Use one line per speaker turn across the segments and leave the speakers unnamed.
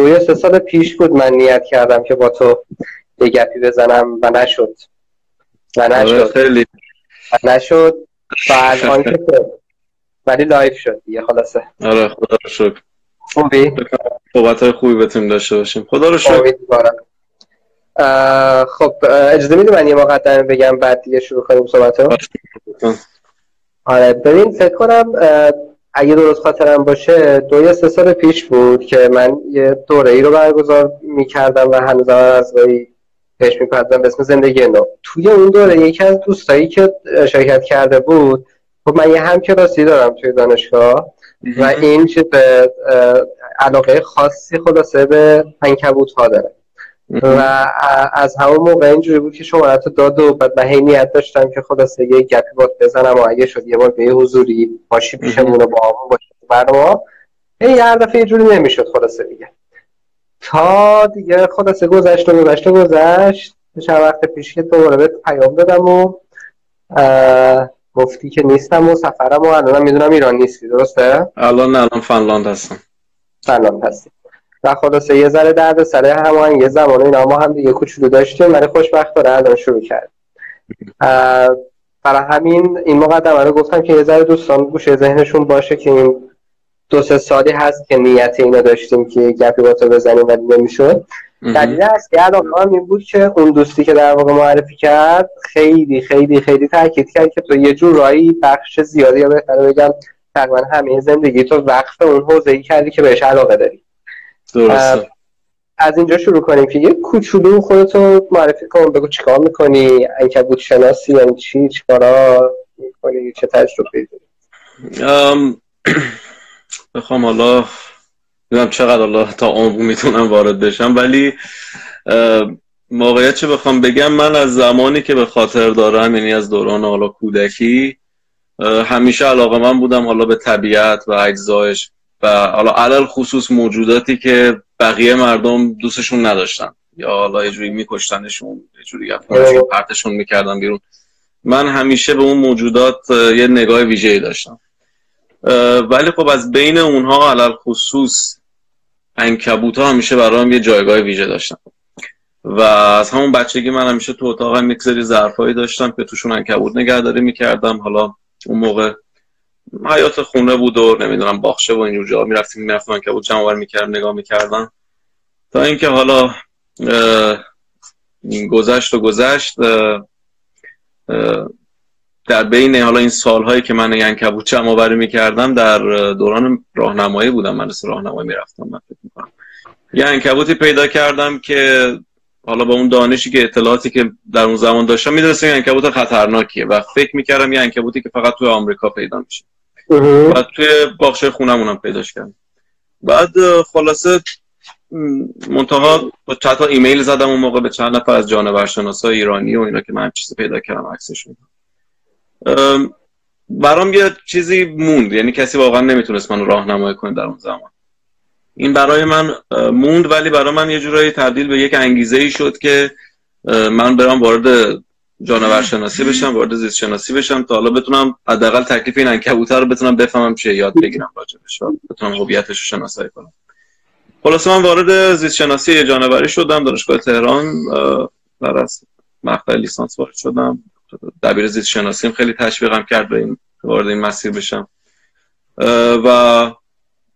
دو یا سه سال پیش بود من نیت کردم که با تو یه گپی بزنم و نشد. و
آره،
نشد.
خیلی.
نشد. و الان که. ولی live شد دیگه خلاصه.
آره خدا رو شکر.
خوبی؟
صحبت های خوبی بتونیم داشته باشیم. خدا رو شکر.
خب اجازه میدی من یه مقدمه بگم بعد دیگه شروع کنیم صحبت رو آره ببین فکر کنم اگه درست خاطرم باشه دو یا سه سال پیش بود که من یه دوره ای رو برگزار می‌کردم و هنوز هم از گاهی بهش میپردم به اسم زندگی نو. توی اون دوره یکی از دوستایی که شرکت کرده بود خب من یه همکلاسی دارم توی دانشگاه و این چیز اه، علاقه خاصی خلاصه به عنکبوت ها داره. و از همون موقع اینجوری بود که شمارت رو داد و بعد من نیت داشتم که خلاصه یه گپی بات بزنم و اگه شد یه بار به حضوری باشی پیشمون با همون باشی برنامه هی هر دفعه یه جوری نمی‌شد خلاصه دیگه. تا دیگه خلاصه گذشت و گذشت و گذشت. چند وقت پیش که دوباره بهت پیام دادم و گفتی که نیستم و سفرم و الانم می‌دونم ایران نیستی درسته؟
الان الان فنلاند هستم.
سلام هستی. و خلاصه یه ذره درد سر همون یه زمان اینا ما هم دیگه کوچولو داشتیم ولی خوشبختانه الان شروع کرد. برای همین این مقدمه رو گفتم که یه ذره دوستان گوشه ذهنشون باشه که این دو سه سالی هست که نیت اینو داشتیم که گپی با تو بزنیم ولی نمی‌شد. دلیل اصلی هم این بود که اون دوستی که در واقع معرفی کرد خیلی خیلی خیلی تاکید کرد که تو یه جور رایی بخش زیادی یا بهتره بگم تقریبا همه زندگی تو وقف اون حوزه ای کردی که بهش علاقه داری.
درسته.
از اینجا شروع کنیم که یه کوچولو خودتو معرفی کن بگو چیکار می‌کنی؟ عنکبوت شناسی یعنی چی؟ چیکارا می‌کنی؟ چه تجربه داری؟
ام، بخوام حالا نمی‌دونم چقدر حالا تا عمق می‌تونم وارد بشم ولی اه، موقعیت چه بخوام بگم من از زمانی که به خاطر دارم یعنی از دوران حالا کودکی همیشه علاقه من بودم حالا به طبیعت و اجزایش و حالا علل خصوص موجوداتی که بقیه مردم دوستشون نداشتن. یا حالا یه جوری میکشتنشون یه جوری افکارشون پرتشون می‌کردن بیرون. من همیشه به اون موجودات یه نگاه ویژه‌ای داشتم. ولی خب از بین اونها علل خصوص انکبوت ها همیشه برام یه جایگاه ویژه داشتن. و از همون بچگی من همیشه تو اتاقم یک سری ظرفایی داشتم که توشون انکبوت نگهداری می‌کردم. حالا اون موقع حیات خونه بود و نمی‌دونم باخشه و اینجور جا می‌رفتیم می‌رفتم انکبوت جمع آور می‌کردم نگاه می‌کردم تا اینکه حالا گذشت و گذشت در بین حالا این سالهایی که من ینکبوت جمع آوری می‌کردم در دوران راهنمایی بودم. مدرسه راهنمایی می‌رفتم من فکر می‌کنم. یه پیدا کردم که حالا با اون دانشی که اطلاعاتی که در اون زمان داشتم می‌دونستم یه انکبوت خطرناکیه و فکر می‌کردم یه انکبوتی که فقط توی آمریکا پیدا میشه. و توی باغچه خونمونم پیداش کردم. بعد خلاصه منتها با چند تا ایمیل زدم اون موقع به چند نفر از جانورشناسای ایرانی و اینا که من هم چیزی پیدا کردم عکسشون ام، برام یه چیزی موند یعنی کسی واقعا نمی‌تونست من راهنمایی کنه در اون زمان. این برای من موند ولی برای من یه جورایی تبدیل به یک انگیزه ای شد که من برام وارد جانور شناسی بشم وارد زیست شناسی بشم تا حالا بتونم حداقل تکلیف این عنکبوت رو بتونم بفهمم چیه یاد بگیرم راجبش و بتونم هویتش رو شناسایی کنم. خلاصه من وارد زیست شناسی جانوری شدم دانشگاه تهران در از مقطع لیسانس وارد شدم. دبیر زیست شناسیم خیلی تشویقم کرد به این وارد این مسیر بشم. و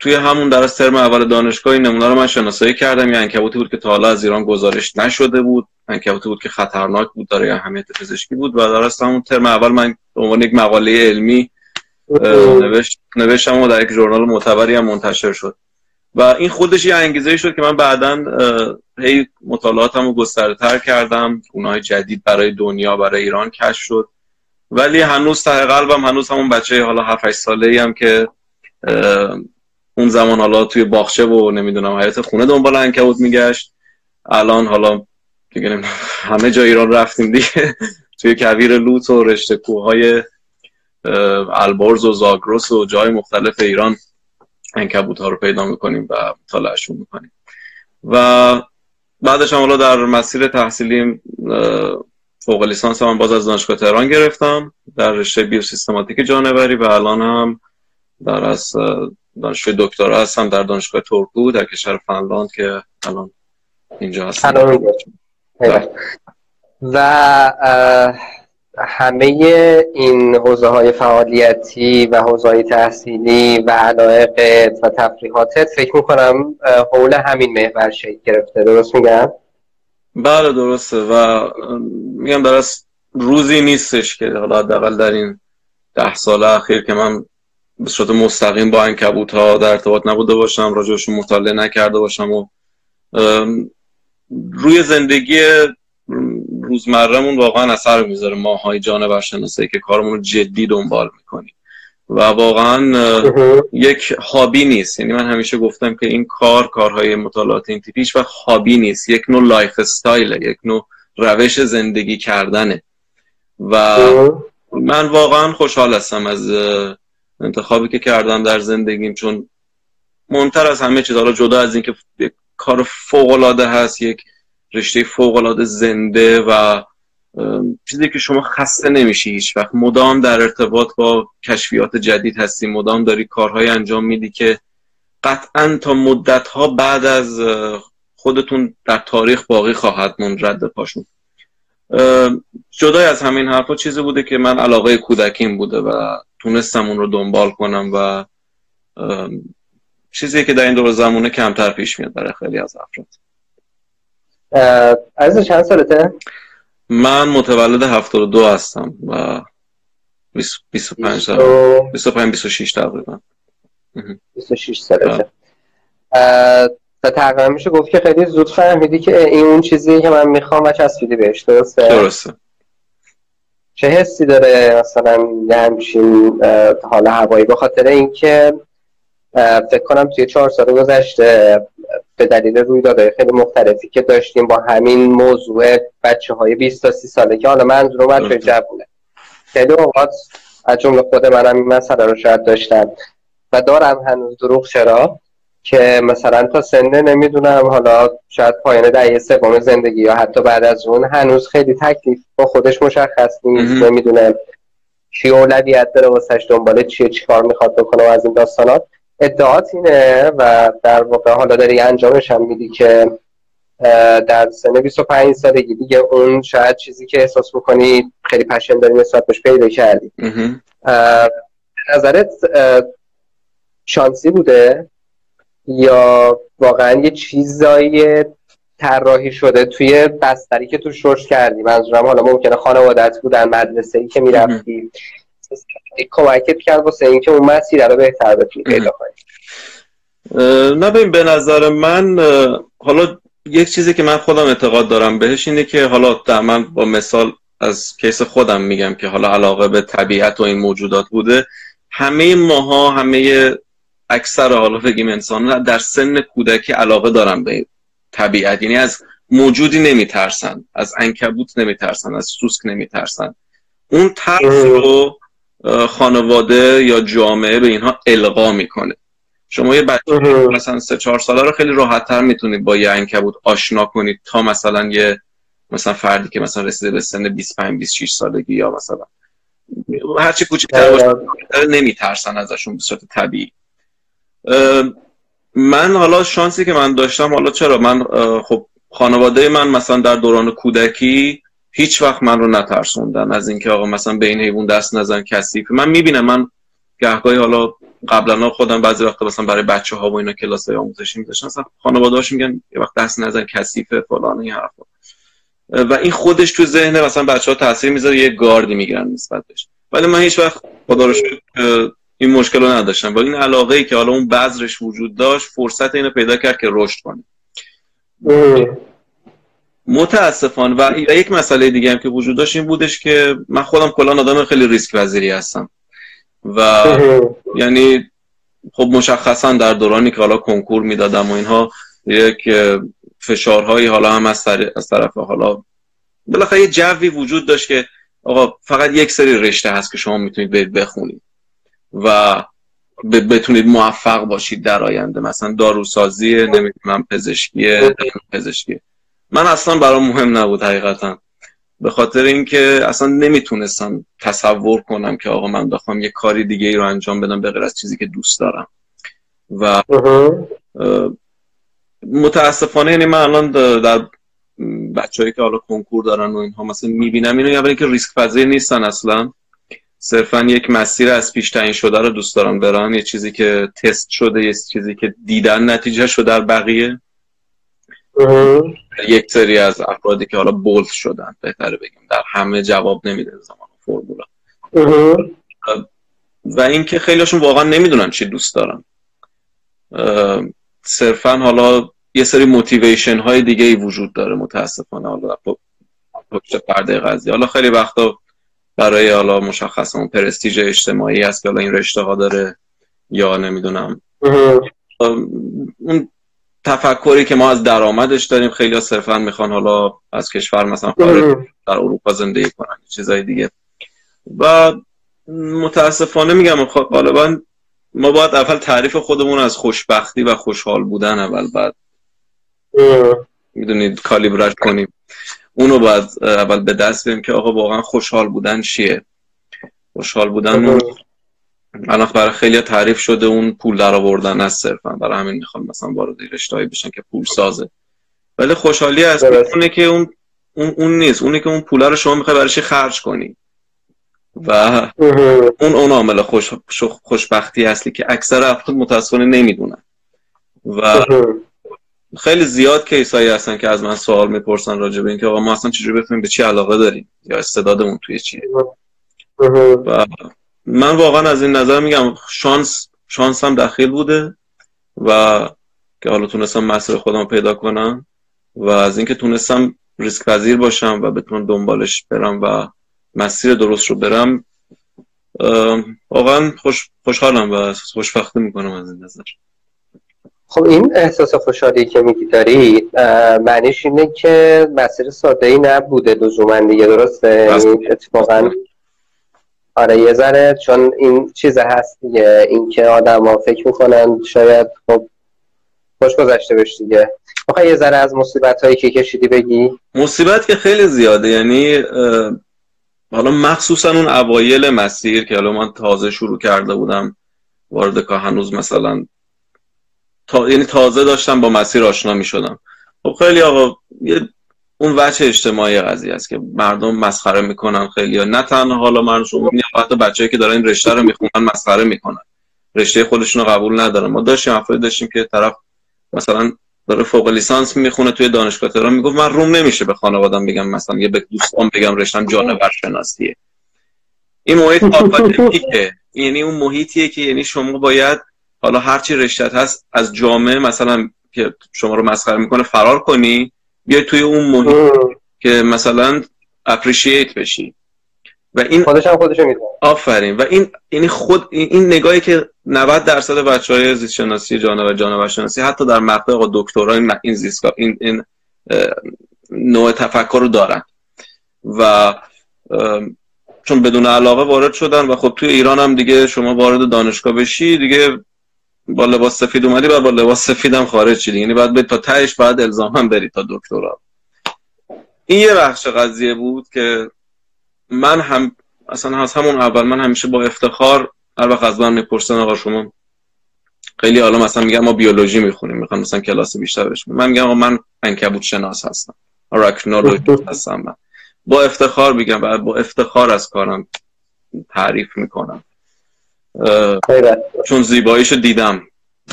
توی همون در از ترم اول دانشگاه این نمونه رو من شناسایی کردم. یه عنکبوتی بود که تا حالا از ایران گزارش نشده بود. عنکبوتی بود که خطرناک بود داره اهمیت پزشکی بود. و در از همون ترم اول من به عنوان یک مقاله علمی نوشت نوشتم و در یک ژورنال معتبری هم منتشر شد. و این خودش یه انگیزه شد که من بعدا هی مطالعاتم رو گسترتر کردم. اونهای جدید برای دنیا برای ایران کشف شد. ولی هنوز ته قلبم هنوز همون بچه حالا 7 8 ساله هم که اون زمان حالا توی باغچه و نمی‌دونم حیات خونه دنبال عنکبوت میگشت. الان حالا دیگه همه جای ایران رفتیم دیگه. توی کویر لوت و رشته کوههای البرز و زاگرس و جای مختلف ایران انکبوت ها رو پیدا می‌کنیم و مطالعهشون می‌کنیم. و بعدش هم حالا در مسیر تحصیلیم فوق لیسانس من باز از دانشگاه تهران گرفتم. در رشته بیوسیستماتیک جانوری و الان هم در از دانشجوی دکترا هستم در دانشگاه تورکو در کشور فنلاند که الان اینجا هستم.
و همه این حوزه های فعالیتی و حوزه های تحصیلی و علاقت و تفریحاتت فکر می‌کنم حول همین محور شکل گرفته درست میگم؟
بله درسته و میگم در روزی نیستش که حالا حداقل در این ده سال اخیر که من به صورت مستقیم با انکبوت ها در ارتباط نبوده باشم راجعشون مطالعه نکرده باشم و روی زندگی روزمرهمون واقعا اثر می‌ذاره. ماهای جانور شناسایی که کارمون رو جدی دنبال می‌کنیم. و واقعا یک hobby نیست. یعنی من همیشه گفتم که این کار کارهای مطالعات این تیپیش و hobby نیست. یک نوع lifestyle یک نوع روش زندگی کردنه. و من واقعا خوشحال هستم از انتخابی که کردم در زندگیم چون منتر از همه چیز حالا جدا از اینکه یک کار فوق العاده هست یک رشته فوق العاده زنده و چیزی که شما خسته نمیشی هیچ وقت. مدام در ارتباط با کشفیات جدید هستی مدام داری کارهای انجام میدی که قطعا تا مدت ها بعد از خودتون در تاریخ باقی خواهد موند رد پاشون. جدای از همین حرفا چیزی بوده که من علاقه کودکیم بوده و تونستم اون رو دنبال کنم و چیزی که در این دور زمونه کمتر پیش میاد برای خیلی از افراد.
از چند سالته؟
من متولد 72 هستم و 25 سال. 25 26 تقریبا.
26 سالته. و تقریبا میشه گفت که خیلی زود فهمیدی که این اون چیزی که من می‌خوام و چسبیدی بهش درسته؟
درسته.
چه حسی داره مثلا یه همچین حال هوایی به خاطر اینکه فکر کنم توی چهار سال گذشته به دلیل رویدادهای خیلی مختلفی که داشتیم با همین موضوع بچه های 20 تا 30 ساله که حالا منظورم بچه جوونه. خیلی اوقات از جمله خود منم این مسئله رو شاید داشتم. و دارم هنوز دروغ چرا؟ که مثلا تا سنه نمی‌دونم حالا شاید پایان دهه سوم زندگی یا حتی بعد از اون هنوز خیلی تکلیف با خودش مشخص نیست. نمی‌دونه چی اولویت داره واسش دنباله چیه چیکار می‌خواد بکنه و از این داستانات. ادعات اینه و در واقع حالا داری انجامش هم میدی که در سن 25 سالگی دیگه اون شاید چیزی که احساس می‌کنی خیلی پشن داری نسبت بهش پیدا کردی. نظرت شانسی بوده؟ یا واقعا یه چیزای طراحی شده توی بستری که تو شرش کردی. منظورم حالا ممکنه خانوادت بودن مدرسه ای که می‌رفتی. کمکت کرد واسه اینکه اون مسیر رو بهتر بتونی پیدا کنی.
نه ببین به نظر من حالا یک چیزی که من خودم اعتقاد دارم بهش اینه که حالا در من با مثال از کیس خودم میگم که حالا علاقه به طبیعت و این موجودات بوده. همه ماها همه اکثر حالا بگیم انسان در سن کودکی علاقه دارن به طبیعت. یعنی از موجودی نمیترسن از انکبوت نمیترسن از سوسک نمیترسن. اون ترس رو خانواده یا جامعه به اینها القا می‌کنه. شما یه بچه مثلا سه چهار ساله رو خیلی راحت تر می‌تونید با یه انکبوت آشنا کنید تا مثلا یه مثلا فردی که مثلا رسیده به سن 25 26 سالگی یا مثلا هرچی کوچیک‌تر باشه نمیترسن ازشون به صورت طبیعی. من حالا شانسی که من داشتم حالا چرا؟ من خب خانواده من مثلا در دوران کودکی هیچ وقت من رو نترسوندن از اینکه آقا مثلا به این حیوان دست نزن کسی من می‌بینم من گهگاهی حالا قبلا خودم بعضی وقت مثلا برای بچه ها و اینا کلاس های آموزشی میذاشتن مثلا خانواده‌هاش میگن یه وقت دست نزن کثیف فلان این حرفا. و این خودش تو ذهن مثلا بچه ها تاثیر می‌ذاره یه گاردی می‌گیرن نسبت بهش. ولی من هیچ وقت خدا رو این مشکل رو نداشتم ولی این علاقه ای که حالا اون بذرش وجود داشت فرصت اینو پیدا کرد که رشد کنه. متاسفانه. و یک مسئله دیگه هم که وجود داشت این بودش که من خودم کلا آدم خیلی ریسک وزیری هستم. و یعنی خب مشخصا در دورانی که حالا کنکور می‌دادم و اینها یک فشارهایی حالا هم از, از طرف حالا بالاخره یه جوی وجود داشت که آقا فقط یک سری رشته هست که شما می‌تونید برید بخونید. و بتونید موفق باشید در آینده. مثلا داروسازی نمی‌دونم پزشکی پزشکی. من اصلا برام مهم نبود حقیقتا. به خاطر اینکه اصلا نمی‌تونستم تصور کنم که آقا من بخوام یه کاری دیگه ای رو انجام بدم به غیر از چیزی که دوست دارم. و متاسفانه یعنی من الان در بچههایی که حالا کنکور دارن و اینها مثلا می‌بینم اینو اولی که ریسک پذیر نیستن اصلا. صرفا یک مسیر از پیش تعیین شده رو دوست دارم برن. یه چیزی که تست شده یه چیزی که دیدن نتیجه شده در بقیه. یک سری از افرادی که حالا بولت شدن بهتره بگیم در همه جواب نمیده زمان فرمولا. و اینکه خیلیشون واقعا نمی‌دونن چی دوست دارن. صرفا حالا یه سری موتیویشن های دیگه ای وجود داره متاسفانه. حالا پشت پرده قضیه. حالا خیلی وقتا برای حالا مشخص اون پرستیژ اجتماعی است که حالا این رشته ها داره یا نمی‌دونم. اون تفکری که ما از درآمدش داریم خیلی صرفا می‌خوان حالا از کشور مثلا خارج در اروپا زندگی کنن چیزای دیگه. و متاسفانه میگم خب غالبا ما باید اول تعریف خودمون از خوشبختی و خوشحال بودن اول بعد. می‌دونید کالیبرش کنیم. اونو باید اول به دست بیم که آقا واقعا خوشحال بودن چیه؟ خوشحال بودن الان برای خیلی تعریف شده اون پول در آوردن از صرفا برای همین می‌خوام مثلا وارد رشتهایی بشن که پول سازه. ولی خوشحالی از اونه که اون اون, اون نیست. اونه که اون پول رو شما می‌خوای برای خرج کنی؟ و اون اون عامل خوش خوشبختی اصلی که اکثر افراد متاسفانه نمی‌دونن. و خیلی زیاد کیسایی هستن که از من سوال می‌پرسن راجع به اینکه آقا ما اصلا چجوری بتونیم به چی علاقه داریم یا استعدادمون توی چیه. و من واقعا از این نظر میگم شانس شانسم دخیل بوده و که حالا تونستم مسیر خودم پیدا کنم و از اینکه تونستم ریسک پذیر باشم و بتونم دنبالش برم و مسیر درست رو برم واقعا خوش خوشحالم و خوشبختی می‌کنم از این نظر.
خب این احساس خوشحالی که میگی داری معنیش اینه که مسیر ساده ای نبوده لزوما دیگه درسته؟ یعنی اتفاقا آره یه ذره چون این چیز هست دیگه اینکه آدم ها فکر می‌کنن شاید خب خوش گذشته بشه دیگه. بخوای یه ذره از مصیبت هایی که کشیدی بگی؟
مصیبت که خیلی زیاده یعنی حالا مخصوصا اون اوایل مسیر که حالا من تازه شروع کرده بودم وارد که هنوز مثلا تا... یعنی تازه داشتم با مسیر آشنا می شدم خب خیلی آقا یه اون وجه اجتماعی قضیه است که مردم مسخره می‌کنن خیلی. نه تنها حالا من شما حتی بچه‌ای که دارن این رشته رو می‌خونن مسخره می‌کنن. رشته خودشون رو قبول ندارن. ما داشتیم افراد داشتیم که طرف مثلا داره فوق لیسانس می‌خونه توی دانشگاه تهران می‌گفت من روم نمیشه به خانوادم بگم مثلا یه به دوستان بگم رشتم جانور شناسیه این محیط آکادمیکه یعنی اون محیطیه که یعنی شما باید حالا هرچی رشتت هست از جامعه مثلا که شما رو مسخره می‌کنه فرار کنی بیای توی اون محیط که مثلا اپریشیت بشی.
و این خودش هم خودش
آفرین. و این یعنی خود این نگاهی که 90 درصد بچه های زیست شناسی جانور جانور شناسی حتی در مقطع دکترا این این زیست این این نوع تفکر رو دارن. و چون بدون علاقه وارد شدن و خب توی ایران هم دیگه شما وارد دانشگاه بشی دیگه با لباس سفید اومدی و با لباس سفید هم خارج شدی. یعنی بعد تا تهش بعد الزام بری تا دکترا. این یه بخش قضیه بود که من هم اصلا از همون اول من همیشه با افتخار هر وقت از من می‌پرسن آقا شما خیلی حالا مثلا میگم ما بیولوژی می‌خونیم می‌خوام مثلا کلاس بیشتر بشم من میگم آقا من انکبوت شناس هستم. راکنولوژی هستم. من با افتخار میگم و با افتخار از کارم تعریف می‌کنم. چون زیباییشو دیدم.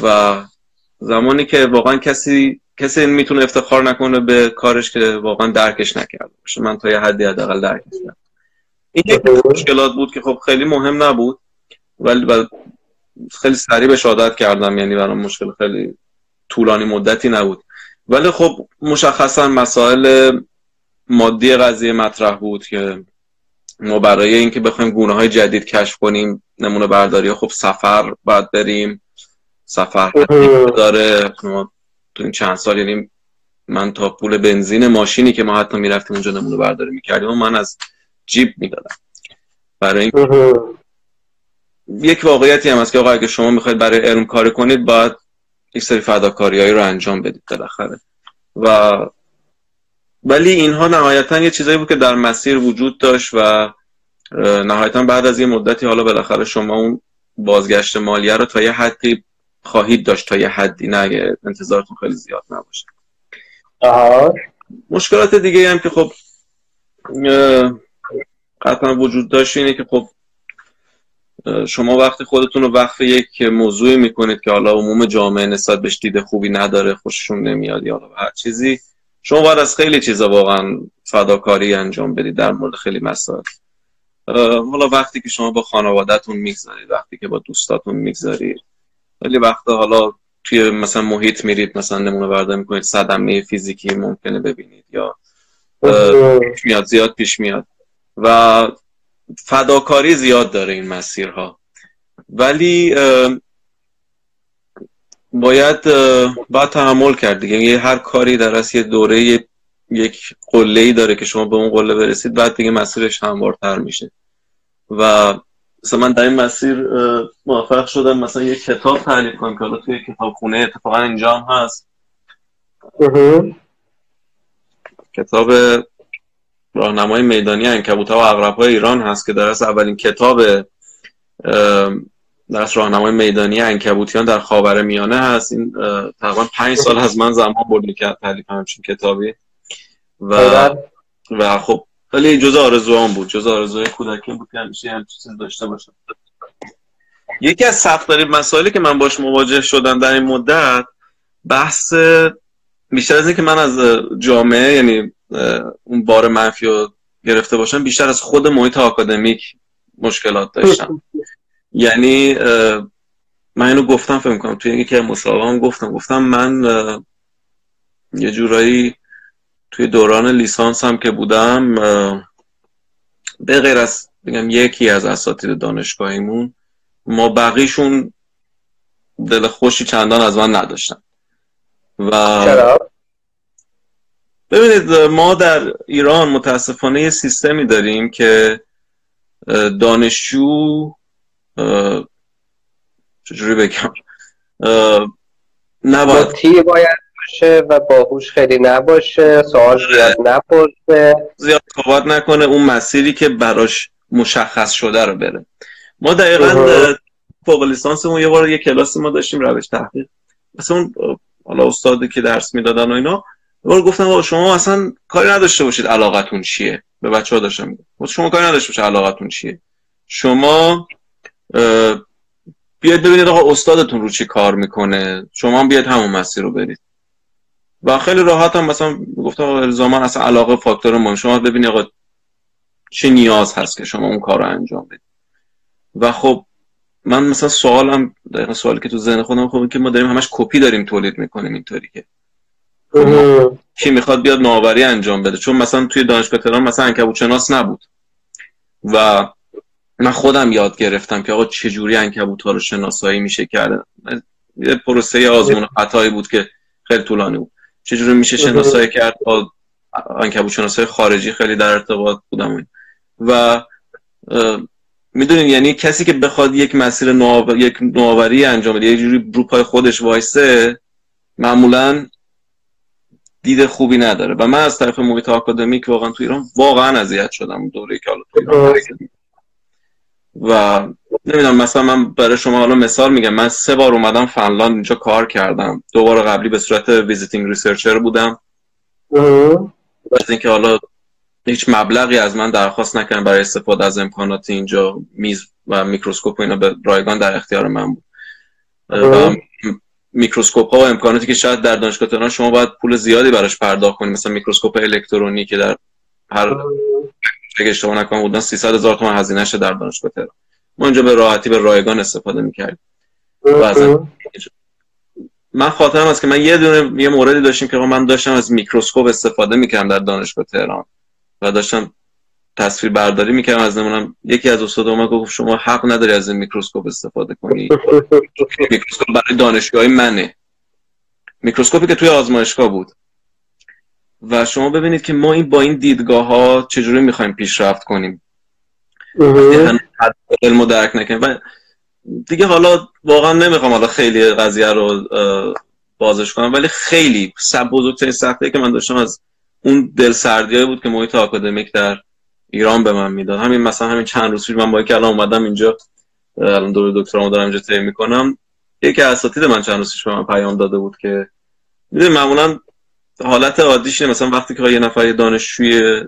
و زمانی که واقعا کسی کسی می‌تونه افتخار نکنه به کارش که واقعا درکش نکرده باشه. من تا یه حدی حداقل درکش کردم. این یک مشکلات بود که خب خیلی مهم نبود. ولی خیلی سریع به شادت کردم. یعنی برام مشکل خیلی طولانی مدتی نبود. ولی خب مشخصا مسائل مادی قضیه مطرح بود که ما برای اینکه بخوایم گونه های جدید کشف کنیم نمونه برداری خب سفر باید بریم. سفر داره. ما تو این چند سال یعنی من تا پول بنزین ماشینی که ما حتی می‌رفتیم اونجا نمونه برداری می‌کردیم و من از جیب می‌دادم. برای این یک واقعیتی هم هست که آقا اگه شما می‌خواید برای علم کار کنید باید یک سری فداکاریایی رو انجام بدید بالاخره. و ولی اینها نهایتا یه چیزایی بود که در مسیر وجود داشت و نهایتا بعد از یه مدتی حالا بالاخره شما اون بازگشت مالیه رو تا یه حدی خواهید داشت تا یه حدی نه انتظارتون خیلی زیاد نباشه.
آها.
مشکلات دیگه هم که خب قطعا وجود داشت اینه که خب شما وقتی خودتون رو وقف یک موضوعی می‌کنید که حالا عموم جامعه نسبت بهش دیده خوبی نداره خوششون نمیاد یا هر چیزی شما باید از خیلی چیزا واقعا فداکاری انجام بدید در مورد خیلی مسائل. حالا وقتی که شما با خانوادهتون می‌گذارید وقتی که با دوستاتون می‌گذارید ولی وقتا حالا توی مثلا محیط میرید مثلا نمونه برداری می‌کنید صدمه فیزیکی ممکنه ببینید یا پیش میاد زیاد پیش میاد. و فداکاری زیاد داره این مسیرها. ولی باید باید تحمل کرد دیگه. یه هر کاری در از یه دوره یک قله ای داره که شما به اون قله برسید بعد دیگه مسیرش هموارتر میشه. و مثلا من در این مسیر موفق شدم. مثلا یه کتاب تعلیف کنم که حالا توی کتابخونه اتفاقا اینجا هم هست. کتاب راهنمای میدانی انکبوت و اغرب های ایران هست که در اولین کتاب درس راهنمای میدانی انکبوتیان در خاور میانه هست. این تقریبا پنج سال از من زمان برد که تعلیف همچین کتابی. و و خب خیلی جز آرزوام بود. جز آرزوی کودکی بود که همیشه هم چیز داشته باشم. یکی از سخت مسائلی که من باش مواجه شدم در این مدت بحث بیشتر از اینکه من از جامعه یعنی اون بار منفی رو گرفته باشم بیشتر از خود محیط آکادمیک مشکلات داشتم. یعنی من اینو گفتم فکر کنم توی یکی مصاحبه هم گفتم گفتم من یه جورایی توی دوران لیسانس هم که بودم به غیر از بگم یکی از اساتید دانشگاهیمون ما بقیشون دل خوشی چندان از من نداشتن. و ببینید ما در ایران متاسفانه یه سیستمی داریم که دانشجو چجوری بگم؟
نباید. باید باشه و باهوش خیلی نباشه سوال آره. زیاد نپرسه.
زیاد صحبت نکنه اون مسیری که براش مشخص شده رو بره. ما دقیقا فوق لیسانسمون یه بار یه کلاسی ما داشتیم روش تحقیق. مثلا اون حالا استادی که درس می‌دادن و اینا بار گفتم شما اصلا کاری نداشته باشید علاقتون چیه؟ به بچه ها داشتم شما کاری نداشته باشید علاقتون چیه؟ شما بیاید ببینید آقا استادتون رو چی کار می‌کنه. شما هم بیاید همون مسیر رو برید. و خیلی راحت هم مثلا گفتم الزاما اصلا علاقه فاکتور مهم. شما ببینید آقا چه نیاز هست که شما اون کار رو انجام بدید. و خب من مثلا سوالم دقیقا سوالی که تو ذهن خودم خب که ما داریم همش کپی داریم تولید می‌کنیم اینطوری که. کی می‌خواد بیاد نوآوری انجام بده؟ چون مثلا توی دانشگاه تهران مثلا انکبوت شناس نبود. و من خودم یاد گرفتم که آقا چجوری انکبوت ها رو شناسایی میشه کرده. یه پروسه آزمون خطایی بود که خیلی طولانی بود. چجوری میشه شناسایی کرد با انکبوت شناسای خارجی؟ خیلی در ارتباط بودم. و می‌دونین یعنی کسی که بخواد یک مسیر نوآور... یک نوآوری انجام بده یه جوری رو پای خودش وایسه معمولا دید خوبی نداره. و من از طرف محیط آکادمیک واقعا تو ایران واقعا اذیت شدم دوره که حالا تو ایران و نمی‌دونم مثلا من برای شما حالا مثال میگم. من سه بار اومدم فنلاند اینجا کار کردم. دو بار قبلی به صورت visiting researcher بودم. از اینکه حالا هیچ مبلغی از من درخواست نکردن برای استفاده از امکانات اینجا میز و میکروسکوپ و اینا به رایگان در اختیار من بود. و میکروسکوپ ها و امکاناتی که شاید در دانشگاه تهران شما باید پول زیادی براش پرداخت کنید مثلا میکروسکوپ الکترونی که در هر اگه اشتباه نکنم بودن 300 هزار تومان هزینه در دانشگاه تهران. ما اینجا به راحتی به رایگان استفاده می‌کردیم. من خاطرم است که من یه دونه یه موردی داشتیم که من داشتم از میکروسکوپ استفاده می‌کردم در دانشگاه تهران. و داشتم تصویر برداری می‌کردم از نمونم. یکی از استاد ما گفت شما حق نداری از این میکروسکوپ استفاده کنی. میکروسکوپ برای دانشجوهای منه. میکروسکوپی که توی آزمایشگاه بود. و شما ببینید که ما این با این دیدگاه ها چجوری می‌خوایم پیشرفت کنیم. علم درک نکنیم. و دیگه حالا واقعا نمی‌خوام حالا خیلی قضیه رو بازش کنم ولی خیلی سب بزرگترین سختی که من داشتم از اون دل سردی بود که محیط آکادمیک در ایران به من می‌داد. همین مثلا همین چند روز پیش من با که الان اومدم اینجا الان دور دکترامو دارم اینجا طی می‌کنم یکی اساتید من چند روز من پیام داده بود که می‌دونی معمولا حالت عادیش مثلا وقتی که یه نفر یه دانشجوی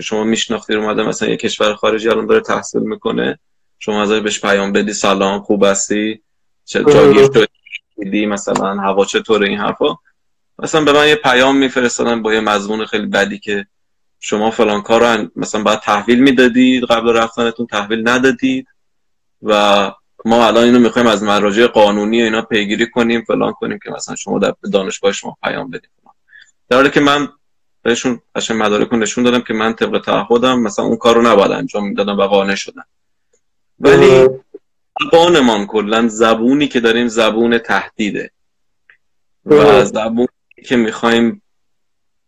شما میشناختی اومده مثلا یه کشور خارجی الان داره تحصیل می‌کنه شما ازش بهش پیام بدی سلام خوب هستی؟ چه جاگیر شدی مثلا هوا چطوره؟ این حرفا. مثلا به من یه پیام میفرستادن با یه مضمون خیلی بدی که شما فلان کار رو مثلا باید تحویل می‌دادید قبل رفتنتون تحویل ندادید و ما الان اینو می‌خوایم از مراجع قانونی اینا پیگیری کنیم فلان کنیم که مثلا شما در دانشگاه شما پیام بدید. در حالی که من بهشون قشنگ مدارک نشون دادم که من طبق تعهدم مثلا اون کار رو نباید انجام می‌دادم و قانع شدم. ولی زبانمان کلا زبونی که داریم زبون تهدیده. و زبونی که می‌خوایم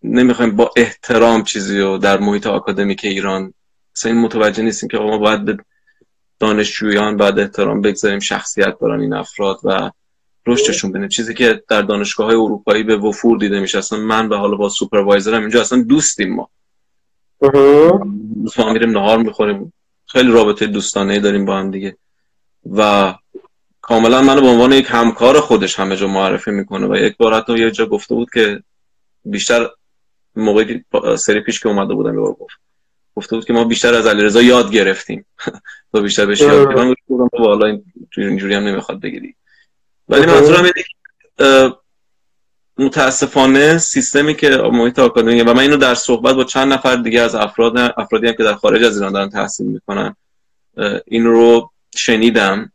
نمی‌خوایم با احترام چیزی رو در محیط آکادمیک ایران مثلا این متوجه نیستیم که ما باید به دانشجویان باید احترام بگذاریم شخصیت دارن این افراد و رشدشون بینیم چیزی که در دانشگاه های اروپایی به وفور دیده میشه. اصلا من به حالا با سوپروایزرم اینجا اصلا دوستیم ما. ما میریم نهار می‌خوریم. خیلی رابطه دوستانه داریم با هم دیگه. و کاملا منو به عنوان یک همکار خودش همه جا معرفی می‌کنه. و یک بار حتی یه جا گفته بود که بیشتر موقعی سری پیش که اومده بودم یه گفت. گفته بود که ما بیشتر از علیرضا یاد گرفتیم. تو بیشتر بهش یاد گرفتیم. من گفتم اینجوری هم نمی‌خواد بگیری. ولی منظورم اینه متاسفانه سیستمی که محیط آکادمی و من اینو در صحبت با چند نفر دیگه از افراد افرادی هم که در خارج از ایران دارن تحصیل می‌کنن این رو شنیدم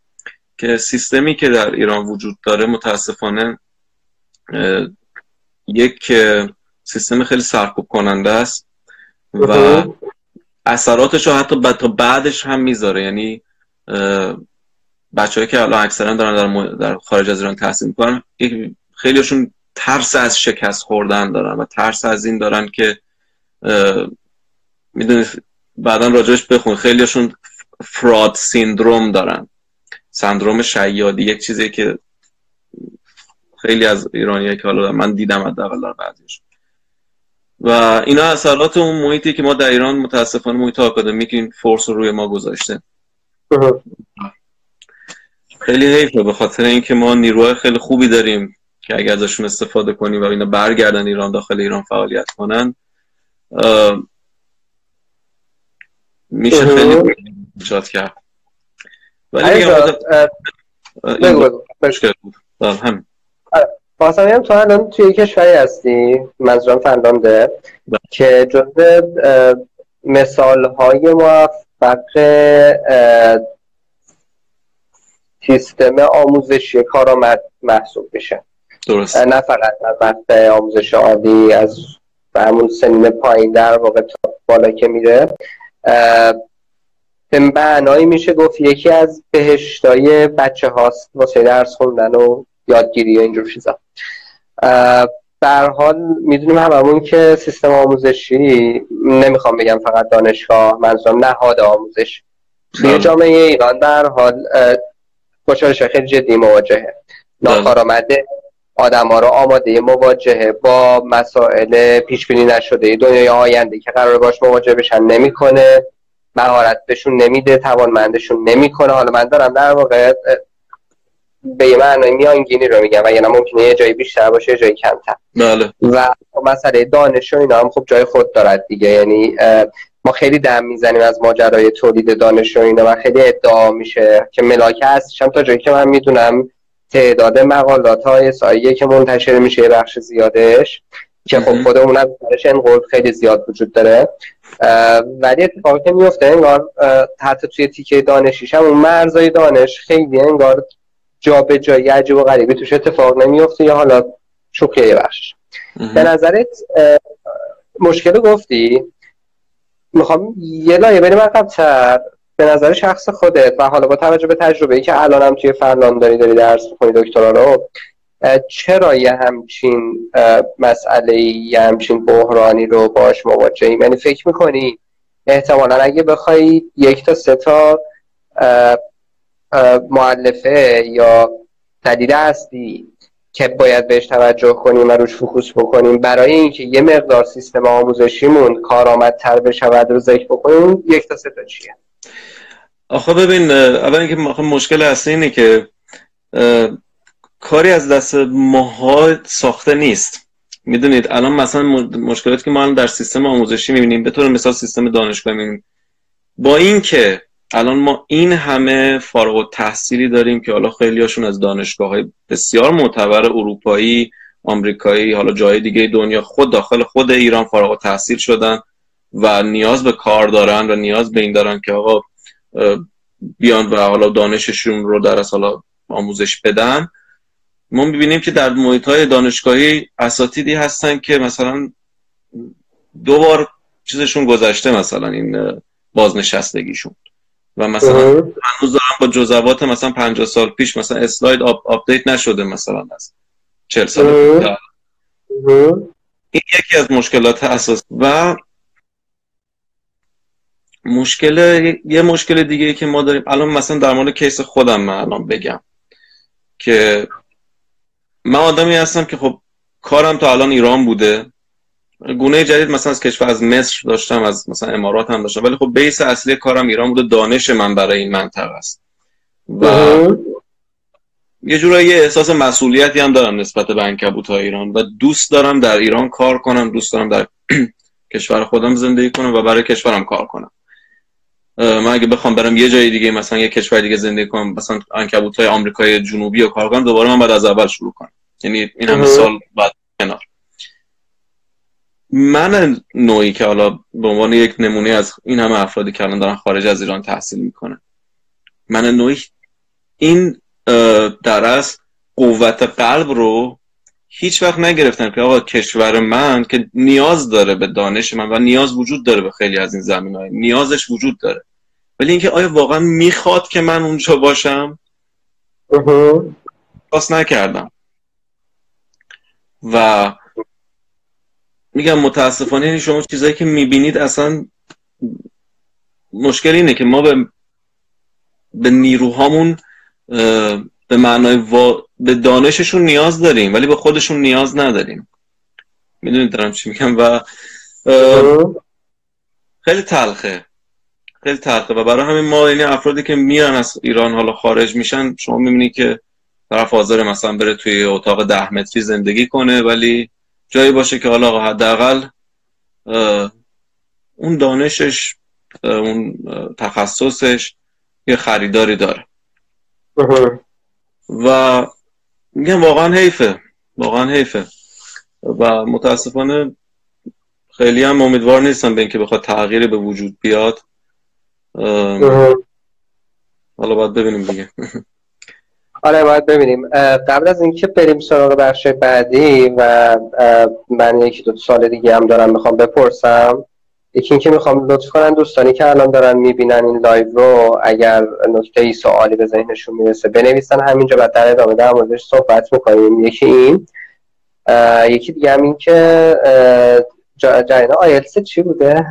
که سیستمی که در ایران وجود داره متاسفانه یک سیستم خیلی سرکوب کننده است و اثراتش رو حتی بعدش هم می‌ذاره. یعنی بچه‌ای که الان اکثرا دارن در, در خارج از ایران تحصیل می‌کنن خیلیشون ترس از شکست خوردن دارن و ترس از این دارن که می‌دونید بعدا راجعش بخون. خیلیشون فراد سیندروم دارن. سندروم شیادی یک چیزی که خیلی از ایرانی که حالا من دیدم حداقل در بعضیش و اینا اثرات اون محیطی که ما در ایران متاسفانه محیط آکادمیک این فورس رو روی ما گذاشته. خیلی حیفه به خاطر اینکه ما نیروهای خیلی خوبی داریم که اگر ازشون استفاده کنیم و اینا برگردن ایران داخل ایران فعالیت کنن میشه خیلی ایجاد کرد. ولی
همین. خواستم تو الان توی کشوری هستی منظورم فنلانده بله. که جزء مثال های موفق سیستم آموزشی کارآمد محسوب بشه درست. نه فقط از وقت آموزش عالی از همون سنین پایین در واقع تا بالا که میره. به معنایی میشه گفت یکی از بهشتای بچه هاست واسه درس خوندن و یادگیری و اینجور چیزا. در حال می‌دونیم هممون که سیستم آموزشی نمی‌خوام بگم فقط دانشگاه منظورم نهاد آموزش. توی بله. جامعه ایران در حال خوشحالش خیلی جدی مواجهه. ناکارآمده آدم ها رو آماده مواجهه با مسائل پیش بینی نشده. دنیای آینده که قرار باش مواجه بشن نمی‌کنه. مهارت بهشون نمیده توانمندشون نمی‌کنه. حالا من دارم در واقع به یه معنی میانگینی رو میگم. و یعنی ممکنه یه جایی بیشتر باشه یه جایی کمتر.
بله.
و مسئله دانش و اینا هم خب جای خود دارد دیگه. یعنی ما خیلی دم می‌زنیم از ماجرای تولید دانش و اینا و خیلی ادعا میشه که ملاکه هستش. هم تا جایی که من می‌دونم تعداد مقالات های سایه که منتشر میشه بخش زیادش که خب خودمون هم این خیلی زیاد وجود داره. ولی اتفاقی که میفته انگار حتی توی تیکه دانشیش هم اون مرزای دانش خیلی انگار جا به جایی عجیب و غریبی توش اتفاق نمیفته یا حالا شوکه بخش به نظرت مشکل گفتی؟ می‌خوام یه لایه بریم عقبتر به نظر شخص خودت و حالا با توجه به تجربه ای که الانم توی فرلان داری داری درس می‌کنی دکترا رو چرا یه همچین مسئله یه همچین بحرانی رو باش مواجهیم یعنی فکر می‌کنی احتمالا اگه بخوای یک تا سه تا معلفه یا دلیل هستی که باید بهش توجه کنیم و روش فکوس بکنیم. برای اینکه یه مقدار سیستم آموزشیمون کارآمدتر بشود رو ذکر بکنیم یک تا سه تا چیه؟
آخه ببین اول اینکه مشکل اصلی اینه که کاری از دست ماها ساخته نیست. می‌دونید الان مثلا مشکلاتی که ما الان در سیستم آموزشی می‌بینیم به طور مثال سیستم دانشگاه می‌بینیم. با اینکه الان ما این همه فارغ و تحصیلی داریم که حالا خیلی هاشون از دانشگاه های بسیار معتبر اروپایی آمریکایی حالا جای دیگه دنیا خود داخل خود ایران فارغ و تحصیل شدن و نیاز به کار دارن و نیاز به این دارن که آقا بیان و حالا دانششون رو در حالا آموزش بدن. ما می‌بینیم که در محیط های دانشگاهی اساتیدی هستن که مثلا دو بار چیزشون گذشته مثلا این بازنشستگیشون. و مثلا هنوز دارن با جزوات مثلا 50 سال پیش مثلا اسلاید up update نشده مثلا از 40 سال این یکی از مشکلات اساسی و مشکل یه مشکل دیگه ای که ما داریم الان مثلا در مورد کیس خودم من الان بگم که من آدمی هستم که خب کارم تا الان ایران بوده. گونه جدید مثلا از کشور از مصر داشتم از مثلا امارات هم داشتم. ولی خب بیس اصلی کارم ایران بوده دانش من برای این منطقه است. و یه جورایی یه احساس مسئولیتی هم دارم نسبت به انکبوت های ایران و دوست دارم در ایران کار کنم دوست دارم در کشور خودم زندگی کنم و برای کشورم کار کنم. من اگه بخوام برم یه جای دیگه مثلا یه کشور دیگه زندگی کنم مثلا انکبوت های آمریکای جنوبی و کار کنم دوباره من بعد از اول شروع کنم. یعنی این همه سال بعد کنار. من نوعی که حالا به عنوان یک نمونه از این همه افرادی که الان دارن خارج از ایران تحصیل می‌کنن. من نوعی این در قوت قلب رو هیچ وقت نگرفتم که آقا کشور من که نیاز داره به دانش من و نیاز وجود داره به خیلی از این زمین های نیازش وجود داره. ولی اینکه آیا واقعا می‌خواد که من اونجا باشم؟ پاس نکردم. و میگم متاسفانه یعنی شما چیزایی که می‌بینید اصلا مشکل اینه که ما به به نیروهامون به معنای وا... به دانششون نیاز داریم ولی به خودشون نیاز نداریم. می‌دونید دارم چی میگم؟ و خیلی تلخه. خیلی تلخه. و برای همین ما یعنی افرادی که میان از ایران حالا خارج میشن شما می‌بینید که طرف حاضر مثلا بره توی اتاق ده متری زندگی کنه ولی جایی باشه که حالا حداقل اون دانشش اون تخصصش یه خریداری داره. و میگم واقعا حیفه واقعا حیفه. و متاسفانه خیلی هم امیدوار نیستم به اینکه بخواد تغییری به وجود بیاد. حالا باید ببینیم دیگه.
آره باید ببینیم. قبل از اینکه بریم سراغ بخش بعدی و من یکی دو سال دیگه هم دارم می‌خوام بپرسم. یکی اینکه می‌خوام لطف کنن دوستانی که الان دارن می‌بینن این live رو اگر نکته ای سوالی به ذهنشون می‌رسه بنویسن. همینجا بعد در ادامه در موردش صحبت می‌کنیم. یکی این یکی دیگه هم این که جرینا آیلتس چی بوده؟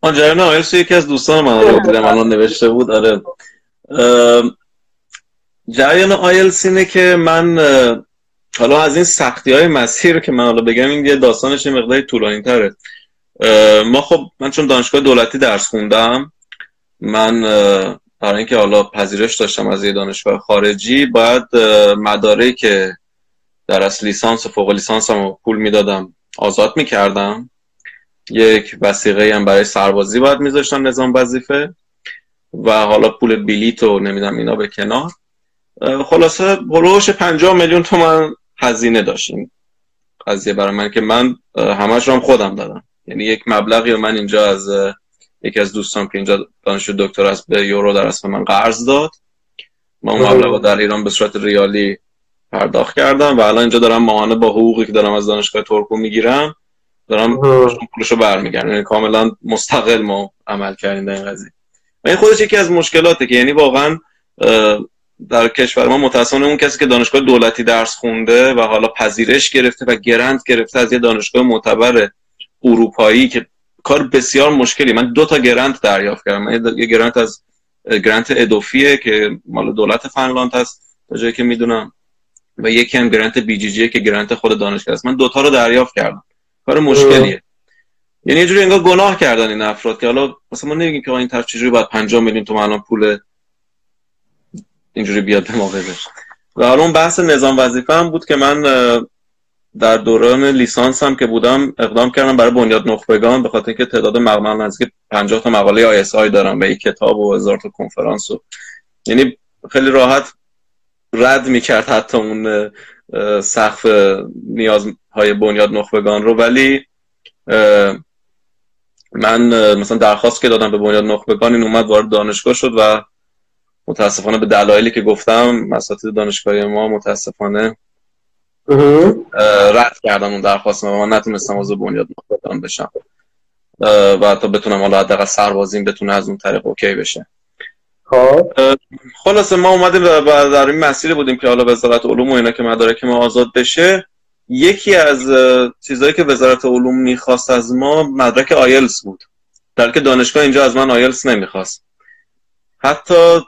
آن جرینا آیلتس یکی از دوستان من رو دیدم الان نوشته بود. آره. جریان آیلتس اینه که من حالا از این سختی های مسیر که من حالا بگم این یه داستانش مقداری طولانی تره ما خب من چون دانشگاه دولتی درس خوندم من برای اینکه حالا پذیرش داشتم از یه دانشگاه خارجی باید مداره که در از لیسانس و فوق لیسانس هم پول می‌دادم آزاد می‌کردم. یک وسیقه هم برای سربازی باید میذاشتم نظام وظیفه و حالا پول بلیت و نمی‌دونم اینا به کنار. خلاصه بلوش پنجاه میلیون تومن هزینه داشتیم. قضیه برای من که من همش رو هم خودم دادم. یعنی یک مبلغی و من اینجا از یکی از دوستان که اینجا دانشجو دکتر است به یورو در اسم من قرض داد. من اون مبلغ در ایران به صورت ریالی پرداخت کردم و الان اینجا دارم ماهانه با حقوقی که دارم از دانشگاه ترکو می‌گیرم دارم پولشو برمیگردم. یعنی کاملا مستقل ما عمل کردیم در این قضیه. و این خودش یکی از مشکلاته که یعنی واقعا در کشور ما متاسفانه اون کسی که دانشگاه دولتی درس خونده و حالا پذیرش گرفته و گرند گرفته از یه دانشگاه معتبر اروپایی که کار بسیار مشکلی. من دو تا گرانت دریافت کردم. یه گرانت از گرانت ادوفیه که مال دولت فنلاند هست تا جایی که می‌دونم. و یکی هم گرانت بی جی جی که گرانت خود دانشگاه است. من دوتا رو دریافت کردم. کار مشکلیه. یعنی یه جوری انگار گناه کردن این افراد که حالا مثلا ما نمیگیم که این طرف چجوری باید 5 میلیون تومان پول اینجوری بیاد به موقعش و حالا اون بحث نظام وظیفه هم بود که من در دوران لیسانس هم که بودم اقدام کردم برای بنیاد نخبگان به خاطر اینکه تعداد مقاله نزدیک 50 تا مقاله ISI دارم یه کتاب و هزار تا کنفرانس و یعنی خیلی راحت رد می‌کرد حتی اون سقف نیازهای بنیاد نخبگان رو. ولی من مثلا درخواست که دادم به بنیاد نخبگان این اومد وارد دانشگاه شد و متاسفانه به دلایلی که گفتم اساتید دانشگاهی ما متاسفانه رد کردم اون درخواست و من نتونستم عضو بنیاد نخبگان بشم. و حتی بتونم حالا حداقل سربازیم بتونه از اون طریق اوکی بشه. خب. خلاصه ما اومدیم و در این مسیر بودیم که حالا وزارت علوم و اینا که مدارک ما آزاد بشه یکی از چیزهایی که وزارت علوم می‌خواست از ما مدرک آیلس بود. در که دانشگاه اینجا از من آیلس نمی‌خواست. حتی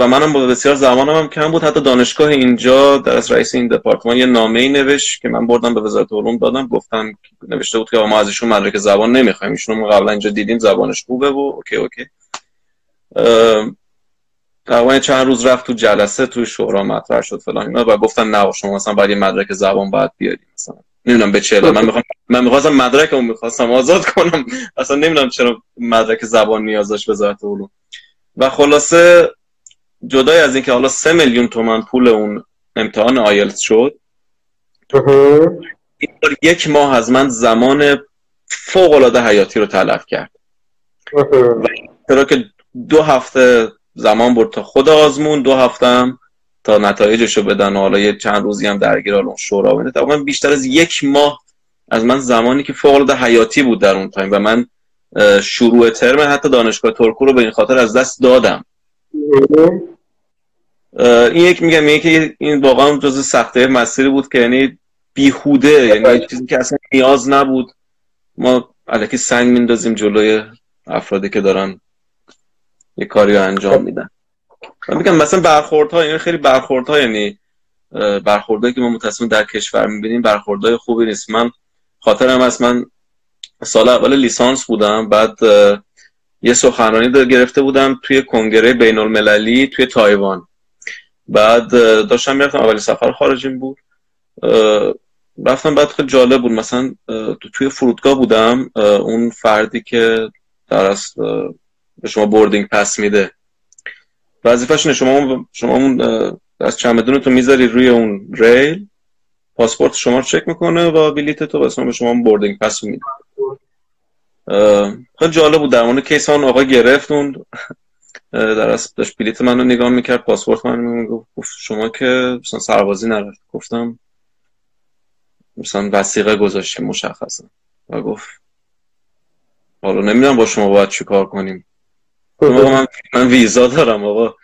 و منم با بسیار زمانم هم کم بود. حتی دانشگاه اینجا در از رئیس این دپارتمان یه نامه ای نوشت که من بردم به وزارت علوم دادم. گفتم نوشته بود که ما از ایشون مدرک زبان نمی‌خوایم. ایشون قبلا اینجا دیدیم زبانش خوبه و OK OK. تقریبا چند روز رفت تو جلسه تو شورا مطرح شد فلان اینا و گفتن نه شما مثلا باید مدرک زبان باید بیاری مثلا. نمی‌دونم به چه من می‌خوام من می‌خواستم مدرک اون می‌خواستم آزاد کنم. اصلا نمی‌دونم چرا مدرک زبان نیاز داشت وزارت علوم. و خلاصه جدای از اینکه حالا سه میلیون تومن پول اون امتحان آیلتس شد یک ماه از من زمان فوق العاده حیاتی رو تلف کرد. چرا که دو هفته زمان برد تا خود آزمون دو هفتم تا نتایجش رو بدن حالا یه چند روزی هم درگیر حالا شورا بده تقریبا بیشتر از یک ماه از من زمانی که فوق العاده حیاتی بود در اون time. و من شروع ترم حتی دانشگاه تورکو رو به این خاطر از دست دادم. این یک میگم یکی این واقعا جز سختی مسیری بود که یعنی بیهوده یعنی چیزی که اصلا نیاز نبود. ما الکی سنگ میندازیم جلوی افرادی که دارن یه کاری رو انجام میدن. من میگم مثلا برخوردها یعنی خیلی برخوردها یعنی برخوردهایی که ما متاسفانه در کشور می‌بینیم برخوردهای خوبی نیست. من خاطرم از من سال اول لیسانس بودم بعد یه سخنرانی گرفته بودم توی کنگره بین المللی توی تایوان. بعد داشتم می‌رفتم اولی سفر خارجیم بود. رفتم بعد خیلی جالب بود. مثلا توی فرودگاه بودم اون فردی که در از به شما boarding pass میده. وظیفه‌ش شما شما اون از چمدون تو می‌ذاری روی اون ریل پاسپورت شما رو چک می‌کنه و بلیت تو به شما boarding pass میده. خیلی جالب بود در مورد case اون آقا گرفت اون در اصل داشت بلیت منو نگاه می‌کرد پاسپورت من گفت شما که مثلا سربازی نرفتی. گفتم مثلا وثیقه گذاشتیم مشخصا. و گفت حالا نمی‌دونم با شما باید چی کار کنیم. من, من ویزا دارم آقا.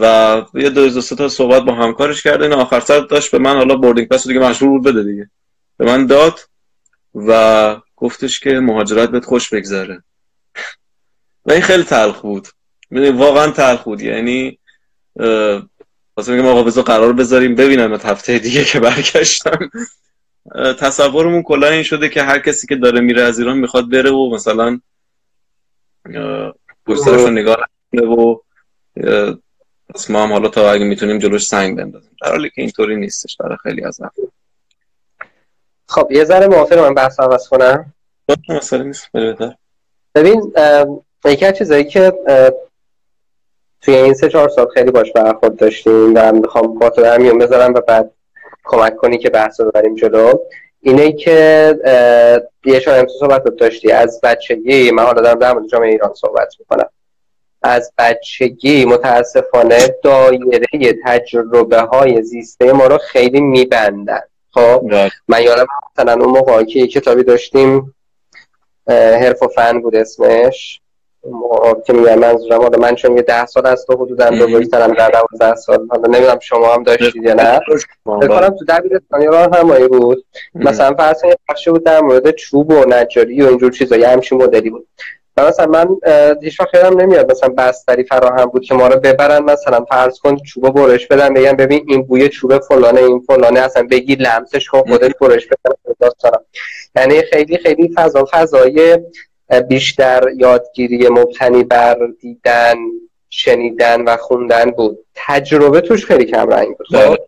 و یه دو دو تا صحبت با همکارش کرده این آخر سر داشت به من حالا boarding pass دیگه مجبور بود بده دیگه. به من داد و گفتش که مهاجرت بهت خوش بگذره. و این خیلی تلخ بود. می‌دونی واقعا تلخ بود. یعنی واسه میگم آقا بذار قرار بذاریم ببینم هفته دیگه که برگشتم. تصورمون کلا این شده که هر کسی که داره میره از ایران می‌خواد بره و مثلا پشترش رو نگاه و پس ما حالا تا اگه می‌تونیم جلوش سنگ بندازیم. در حالی که اینطوری نیستش. برای خیلی از افراد
خب یه ذره موافق من بحث عوض کنم.
مسئله نیست
ببین یکی از چیزایی که توی این سه چهار سال خیلی باش برخورد داشتیم و می‌خوام با تو همیون بذارم و بعد کمک کنی که بحث رو بریم جلو اینه که یه شان امسو صحبت داشتی از بچگی من حالا دارم در مورد جامعه ایران صحبت می‌کنم. از بچگی متاسفانه دایره تجربه های زیسته ما رو خیلی میبندن. خب بله. من یادم مثلا اون موقع که کتابی داشتیم حرف و فن بود اسمش. که میگم منظورم حالا من چون یه ده سال از تو حدودا بزرگترم در دوازده سال. حالا نمی‌دونم شما هم داشتید یا نه. بکنم تو دبیرستانی راه همایی بود. مثلا فرض یه بخشی بود در مورد چوب و نجاری و اینجور چیزا. یه همچین مدلی بود. مثلا من هیچ وقت یادم نمیاد مثلا بستری فراهم بود که ما رو ببرن مثلا فرض کن چوب برش بدن بگن ببین این بوی چوب فلانه این فلانه اصلا بگی لمسش کن خودت برش بدن یعنی خیلی خیلی فضا فضای بیشتر یادگیری مبتنی بر دیدن شنیدن و خوندن بود. تجربه توش خیلی کم رنگ بود.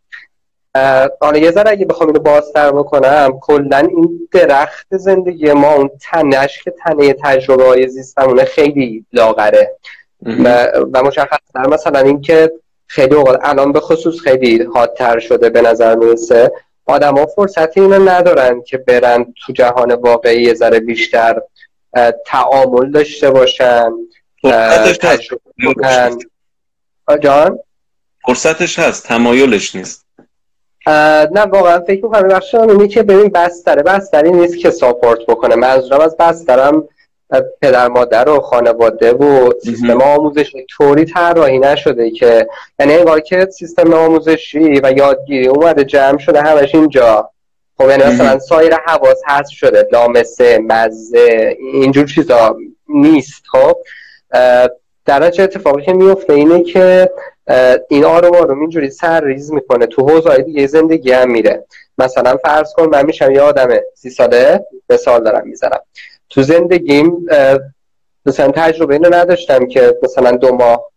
حالا یه ذره اگه بخوام اینو بازتر بکنم کلا این درخت زندگی ما اون تنش که تنه تجربه های زیستمونه خیلی لاغره. و مشخص مثلا اینکه خیلی اوقات الان به خصوص خیلی حادتر شده به نظر می‌رسه ها فرصت اینو ندارن که برن تو جهان واقعی یه ذره بیشتر تعامل داشته باشن
جان؟ فرصتش هست. تمایلش نیست.
نه واقعا فکر می‌کنم بخش اینه که ببین بستره. بستری نیست که ساپورت بکنه. منظورم از بسترم پدر مادر و خانواده و سیستم آموزشی طوری طراحی نشده که یعنی انگار که سیستم آموزشی و یادگیری اومده جمع شده همش اینجا. خب یعنی مثلا سایر حواس هست شده. لامسه مزه اینجور چیزا نیست خب. در چه اتفاقی که میفته اینه که این آروم آروم اینجوری سر ریز می‌کنه تو حوزه دیگه زندگی هم میره. مثلا فرض کن من میشم یه آدم سی ساله سال دارم می‌زنم تو زندگیم مثلا تجربه اینو نداشتم که مثلا دو ماه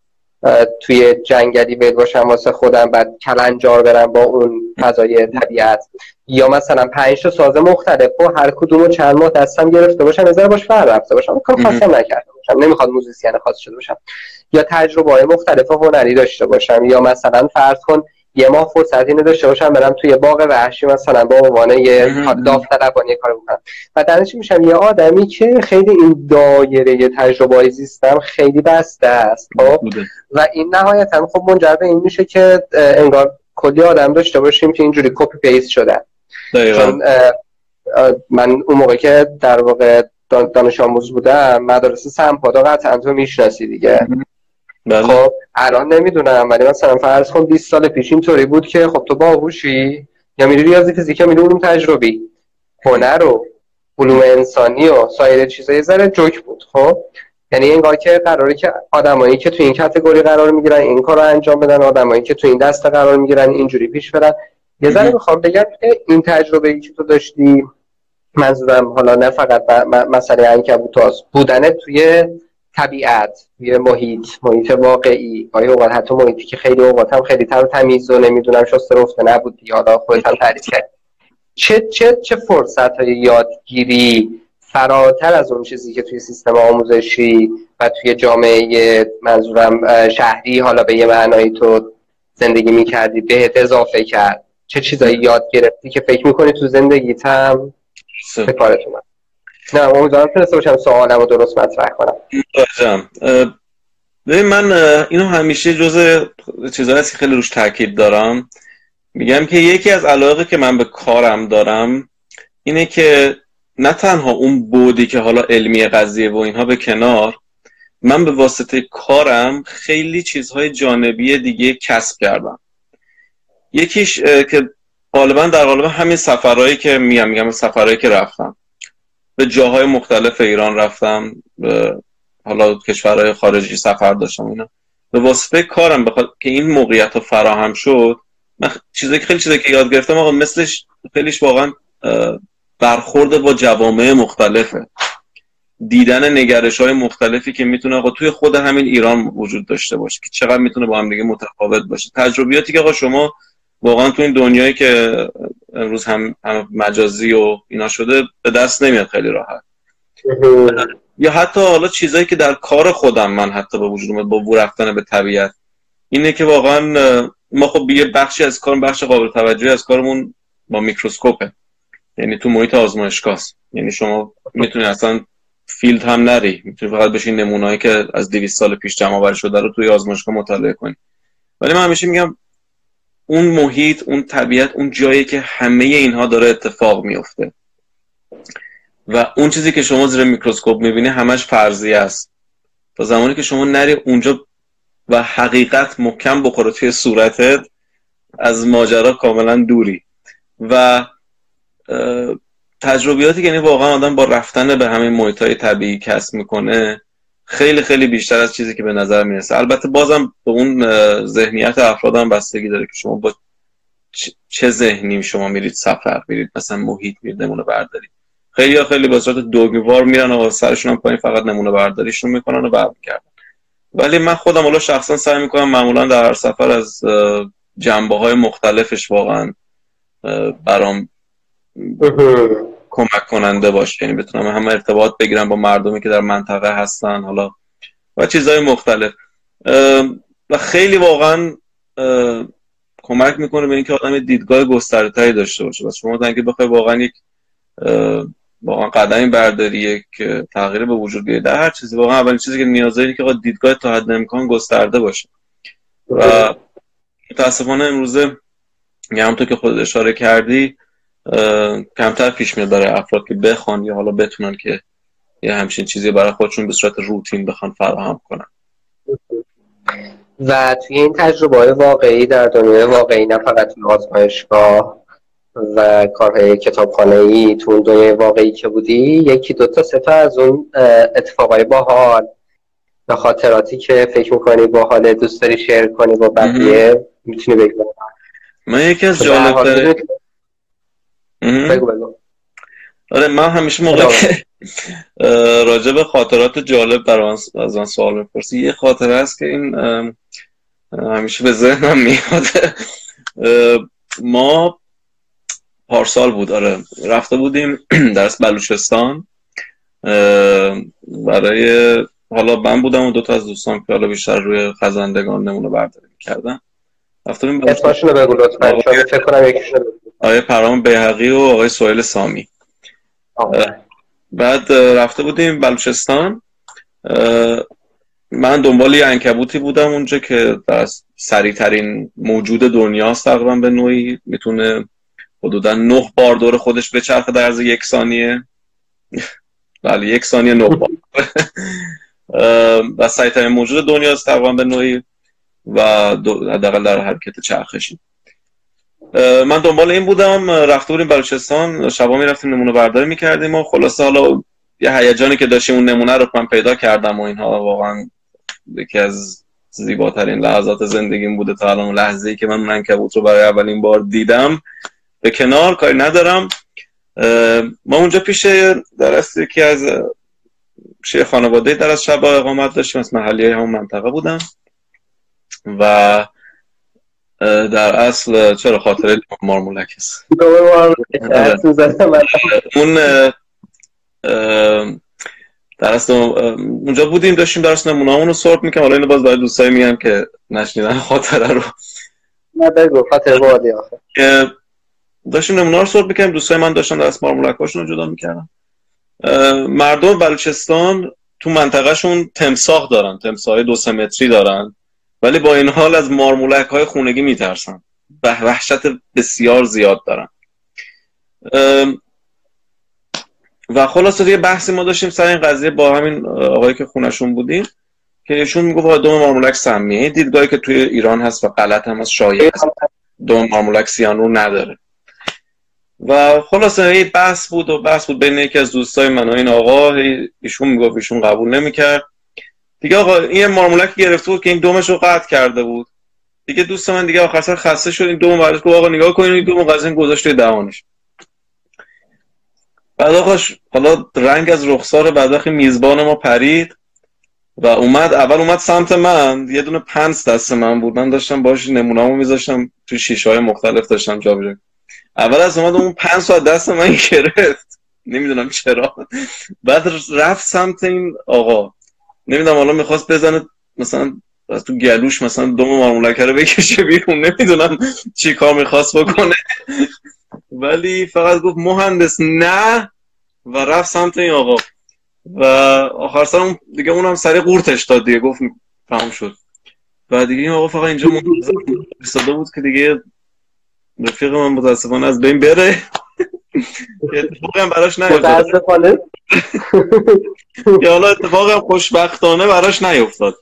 توی جنگلی بید باشم واسه خودم بعد کلنجار برم با اون فضای طبیعت. یا مثلا پنج تا ساز مختلف و هر کدوم رو چند ماه دستم گرفته باشم نظر باش فر رفته باشم. کار خواستم نکرده باشم. نمی‌خواد musician خاص شده باشم. یا تجربه های مختلف هنری داشته باشم. یا مثلا فرض کن یه ماه فرصت اینو داشته باشم برم توی باغ وحشی مثلا با عنوان یه داوطلبانه کار بکنم و درنش میشم یه آدمی که خیلی این دایره تجربه زیستم خیلی بسته است خب؟ و این نهایتا خب منجر به این میشه که انگار کلی آدم داشته باشیم که اینجوری copy paste شدن. چون من اون موقع که در واقع دانش آموز بودم مدارس سمپادا قطعا تو می‌شناسی دیگه. خب الان نمی‌دونم ولی مثلا فرض کن 20 سال پیش اینطوری بود که خب تو باهوشی یا میری ریاضی فیزیک یا میری علوم تجربی. هنر و علوم انسانی و سایر چیزای ذره جوک بود خب؟ یعنی انگار که قراره که آدمایی که تو این کاتگوری قرار می‌گیرن این کار رو انجام بدن آدمایی که تو این دسته قرار می‌گیرن اینجوری پیش برن. یه ذره می‌خوام بگم که این تجربه ای که تو داشتی منظورم حالا نه فقط مسئله انکبوتاس بودن توی طبیعت یه محیط محیط واقعی. آیا اوقات حتی محیطی که خیلی اوقات هم خیلی تر تمیز و نمی‌دونم شسته رفته نبود حالا خودت هم تعریف کرد. چه چه چه فرصت های یادگیری فراتر از اون چیزی که توی سیستم آموزشی و توی جامعه منظورم شهری حالا به یه معنایی تو زندگی می‌کردی بهت اضافه کرد. چه چیزایی یاد گرفتی که فکر می‌کنی تو زندگیت هم به کارت اومد؟ نه امیدوارم تونسته باشم سوالم رو درست مطرح کنم.
ببین من اینو همیشه جز چیزایی هست که خیلی روش تاکید دارم. میگم که یکی از علاقه که من به کارم دارم اینه که نه تنها اون بودی که حالا علمی قضیه و اینها به کنار من به واسطه کارم خیلی چیزهای جانبی دیگه کسب کردم. یکیش که غالبا در قالب همین سفرهایی که میگم میگم سفرهایی که رفتم. به جاهای مختلف ایران رفتم به حالا کشورهای خارجی سفر داشتم اینا. به واسطه کارم بخواد که این موقعیت رو فراهم شد من چیزایی که خیلی چیزایی که یاد گرفتم آقا مثلش خیلیش واقعا برخورد با جوامع مختلفه. دیدن نگرش های مختلفی که می‌تونه آقا توی خود همین ایران وجود داشته باشه که چقدر می‌تونه با هم دیگه متفاوت باشه. تجربیاتی که آقا شما واقعا تو این دنیایی که امروز هم, هم مجازی و اینا شده به دست نمیاد خیلی راحت. یا حتی حالا چیزایی که در کار خودم من حتی به وجود اومد با وو رفتن به طبیعت اینه که واقعا ما خب یه بخشی از کار بخش قابل توجهی از کارمون با میکروسکوپه. یعنی تو محیط آزمایشگاه یعنی شما می‌تونی اصلا field هم نری. می‌تونی فقط بشین نمونه‌ای که از 200 سال پیش جمع آوری شده رو توی آزمایشگاه مطالعه کنی. ولی من همیشه میگم اون محیط اون طبیعت اون جایی که همه اینها داره اتفاق میفته. و اون چیزی که شما زیر میکروسکوپ می‌بینی همش فرضیه است. تا زمانی که شما نری اونجا و حقیقت محکم بخوره توی صورتت از ماجرا کاملا دوری. و تجربیاتی که یعنی واقعا آدم با رفتن به همین محیط های طبیعی کسب می‌کنه خیلی خیلی بیشتر از چیزی که به نظر می‌رسه. البته بازم به اون ذهنیت افراد هم بستگی داره که شما با چه ذهنی شما میرید سفر میرید مثلا محیط میرید نمونه بردارید خیلی خیلی به صورت دوگوار میرن و سرشون هم پایین فقط نمونه برداریشون می‌کنن و برمیگردن ولی من خودم حالا شخصا سعی می‌کنم معمولا در هر سفر از جنبه های مختلفش واقعا برام کمک کننده باشه. یعنی بتونم هم ارتباط بگیرم با مردمی که در منطقه هستن. حالا و چیزهای مختلف. و خیلی واقعا کمک می‌کنه به اینکه آدم دیدگاه گسترده داشته باشه. بس شما که بخوای واقعا یک واقعا قدمی برداری یک تغییر به وجود بیاره در هر چیزی واقعا اولین چیزی که نیاز داری که دیدگاه تا حد امکان گسترده باشه. و متاسفانه امروزه یه همونطور که خود اشاره کردی کمتر پیش میاد برای افراد که بخوان یا حالا بتونن که یه همچین چیزی برای خودشون به صورت روتین بخوان فراهم کنن.
و توی این تجربه های واقعی در دنیای واقعی نه فقط توی آزمایشگاه و کارهای کتابخانه ای تو اون دنیای واقعی که بودی یکی دوتا ستا از اون اتفاقای باحال و خاطراتی که فکر می‌کنی باحال دوست داری شیر کنی با بقیه می‌تونی بگو
من یکی از جالب
بگو بگو.
آره من همیشه موقع که راجع به خاطرات جالب برای از من سوال می‌پرسی یه خاطره هست که این همیشه به ذهنم میاد. ما پارسال بود آره رفته بودیم درس بلوچستان. برای حالا من بودم و دو تا از دوستان که حالا بیشتر روی خزندگان نمونه برداری کردن
رفته بودیم اسمشون
آقای پرام بیهقی و آقای سویل سامی. بعد رفته بودیم بلوچستان. من دنبال یه انکبوتی بودم اونجا که در سریعترین موجود دنیاست تقریبا به نوعی. می‌تونه حدودا نه بار دور خودش به چرخ در از یک ثانیه. بله یک ثانیه نه بار. و سریعترین موجود دنیاست تقریبا به نوعی و حداقل در حرکت چرخشی. من دنبال این بودم رفته بودیم بلوچستان شبا می‌رفتیم نمونه برداری می‌کردیم و خلاصه حالا یه هیجانی که داشتیم اون نمونه رو من پیدا کردم و اینها واقعا یکی از زیباترین لحظات زندگیم بوده تا الان. لحظه ای که من منکبوت رو برای اولین بار دیدم به کنار کاری ندارم. ما اونجا پیش درست یکی از پیش خانواده در از شب اقامت داشتیم از محلی همون منطقه بودم. و در اصل چرا خاطره مارمولک است؟ اون در اصل اونجا بودیم داشتیم درست نمونه رو سورت می‌کنم حالا اینو باز برای دوستایی میگم که نشنیدن خاطره رو.
نه بگو خاطره بادی آخه.
داشتیم نمونه رو سورت می‌کنم دوستای من داشتن در مارمولک هاشون رو جدا می‌کردم مردم بلوچستان تو منطقهشون تمساح دارن. تمساح دو سمتری دارن. ولی با این حال از مارمولک های خونگی میترسن وحشت بسیار زیاد دارن و خلاصه یه بحثی ما داشتیم سر این قضیه با همین آقایی که خونشون بودیم که ایشون می‌گفت دوم مارمولک سمیه. دیدگاهی که توی ایران هست و غلط هم از شایع هست. دوم مارمولک سیانور نداره. و خلاصه یه بحث بود و بحث بود بین یکی از دوستای من و این آقا. ایشون می‌گفت ایشون قبول نمی‌کرد. دیگه آقا این مارمولک گرفته بود که این دومش رو قطع کرده بود. دیگه دوست من دیگه آخر سر خسته شد این دوم برداشت آقا نگاه کنین این دوم قضیه گذاشته دهانش. بعد آقا حالا رنگ از رخسار بعد میزبان ما پرید و اومد اول اومد سمت من یه دونه پنس دست من بود. من داشتم باش نمونه‌مو میذاشتم تو شیشه های مختلف داشتم جابجا اول از اومد اون پنس از دست من گرفت. نمی‌دونم چرا. بعد رفت سمت این آقا. نمی‌دونم حالا می‌خواست بزنه مثلا از تو گلوش مثلا دوم مارمولکه رو بکشه بیرون نمی‌دونم چی کار می‌خواست بکنه. ولی فقط گفت مهندس نه و رفت سمت این آقا. و آخر سر دیگه اونم سری قورتش داد دیگه گفت فهم شد. و دیگه این آقا فقط اینجا منتظر بود که دیگه رفیق من متاسفانه از بین بره. اتفاقی هم براش نیفتاد. که حالا اتفاقی هم خوشبختانه براش نیفتاد.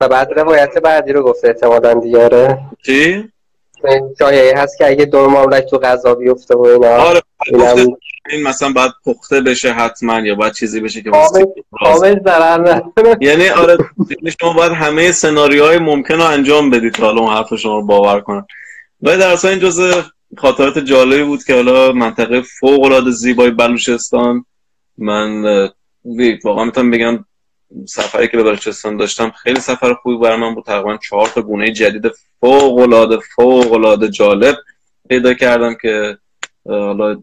و بعد روایت بعدی رو گفته احتمالا دیاره
چی؟
جایی هست که اگه دو ماملک تو غذا بیفته و اینا
آره این مثلا باید پخته بشه حتما یا باید چیزی بشه که
کامل ضرر
یعنی آره یعنی شما باید همه سناریوهای ممکن رو انجام بدید حالا اون حرف شما رو باور کنم ولی در اصلا این جزء خاطرات جالبی بود که حالا منطقه فوق العاده زیبای بلوچستان. من واقعا می‌تونم بگم سفری که به بلوچستان داشتم خیلی سفر خوبی برای من بود. تقریبا چهار تا گونه جدید فوق العاده فوق العاده جالب پیدا کردم که حالا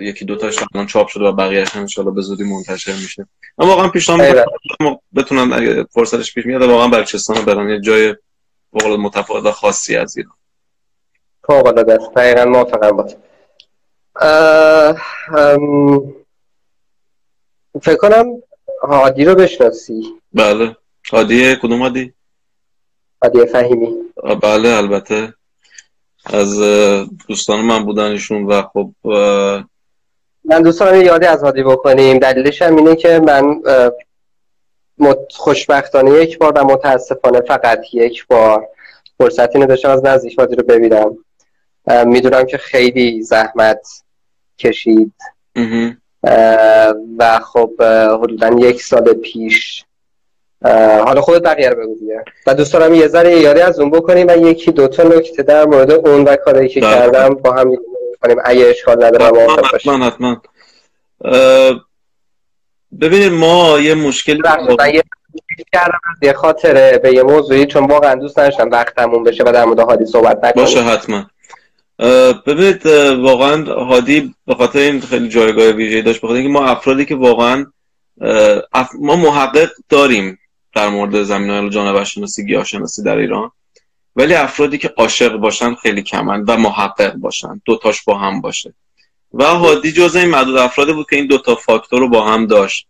یکی دو تاش الان چاپ شده و بقیه‌اش ان به زودی منتشر میشه. اما واقعا پیشنهاد بتونم اگه فرصتش پیش میاد واقعا بلوچستان رو برم یه جای فوق متفاوت خاصی از ایران.
فوق العاده است. دقیقاً موافقم بود فکر کنم هادی رو بشناسی.
بله. هادی کدوم هادی؟
هادی فهیمی.
بله البته. از دوستان من بودنشون و خب
من دوستان یادی از هادی بکنیم. دلیلش هم اینه که من خوشبختانه یک بار و متاسفانه فقط یک بار فرصت اینو داشتم از نزدیک هادی رو ببینم. می‌دونم که خیلی زحمت کشید. و خب حدودا یک سال پیش. حالا خودت بقیه رو بگو دیگه. و دوست دارم یه ذره یاری از اون بکنیم و یکی دوتا نکته در مورد اون و کاری که بله. کردم با هم کنیم اگه اشکال نداره
حتما حتما ببینید ما یه مشکل
کردم یه خاطره به یه موضوعی چون واقعا دوست نداشتم وقتمون بشه و در مورد حادی صحبت نکنیم.
باشه حتما. ببینید واقعا هادی به خاطر این خیلی جایگاه ویژه‌ای داشت بخاطر اینکه ما افرادی که واقعا ما محقق داریم در مورد زمین های جانور شناسی گیاه شناسی در ایران ولی افرادی که عاشق باشن خیلی کمن و محقق باشن دوتاش با هم باشه. و هادی جزء این معدود افرادی بود که این دوتا فاکتور رو با هم داشت.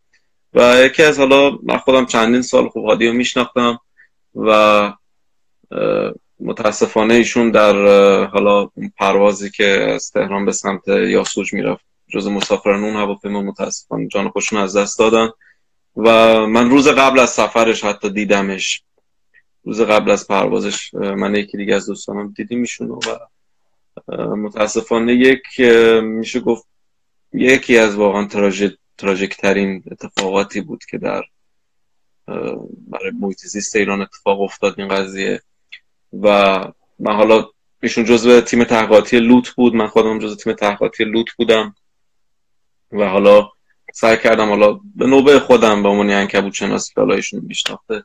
و یکی از حالا من خودم چندین سال خوب هادی رو میشناختم و متاسفانه ایشون در حالا پروازی که از تهران به سمت یاسوج می‌رفت جز مسافران اون هواپیما متاسفانه جان خوشون از دست دادن. و من روز قبل از سفرش حتی دیدمش. روز قبل از پروازش من یکی دیگه از دوستانم دیدیم ایشون و متاسفانه یک میشه گفت یکی از واقعا تراژیک ترین اتفاقاتی بود که در برای محیط زیست ایران اتفاق افتاد این قضیه. و من حالا ایشون جزو تیم تحقیقاتی لوت بود. من خودم جزو تیم تحقیقاتی لوت بودم. و حالا سعی کردم حالا به نوبه خودم به عنوان عنکبوت شناسی که حالا ایشون میشناخته.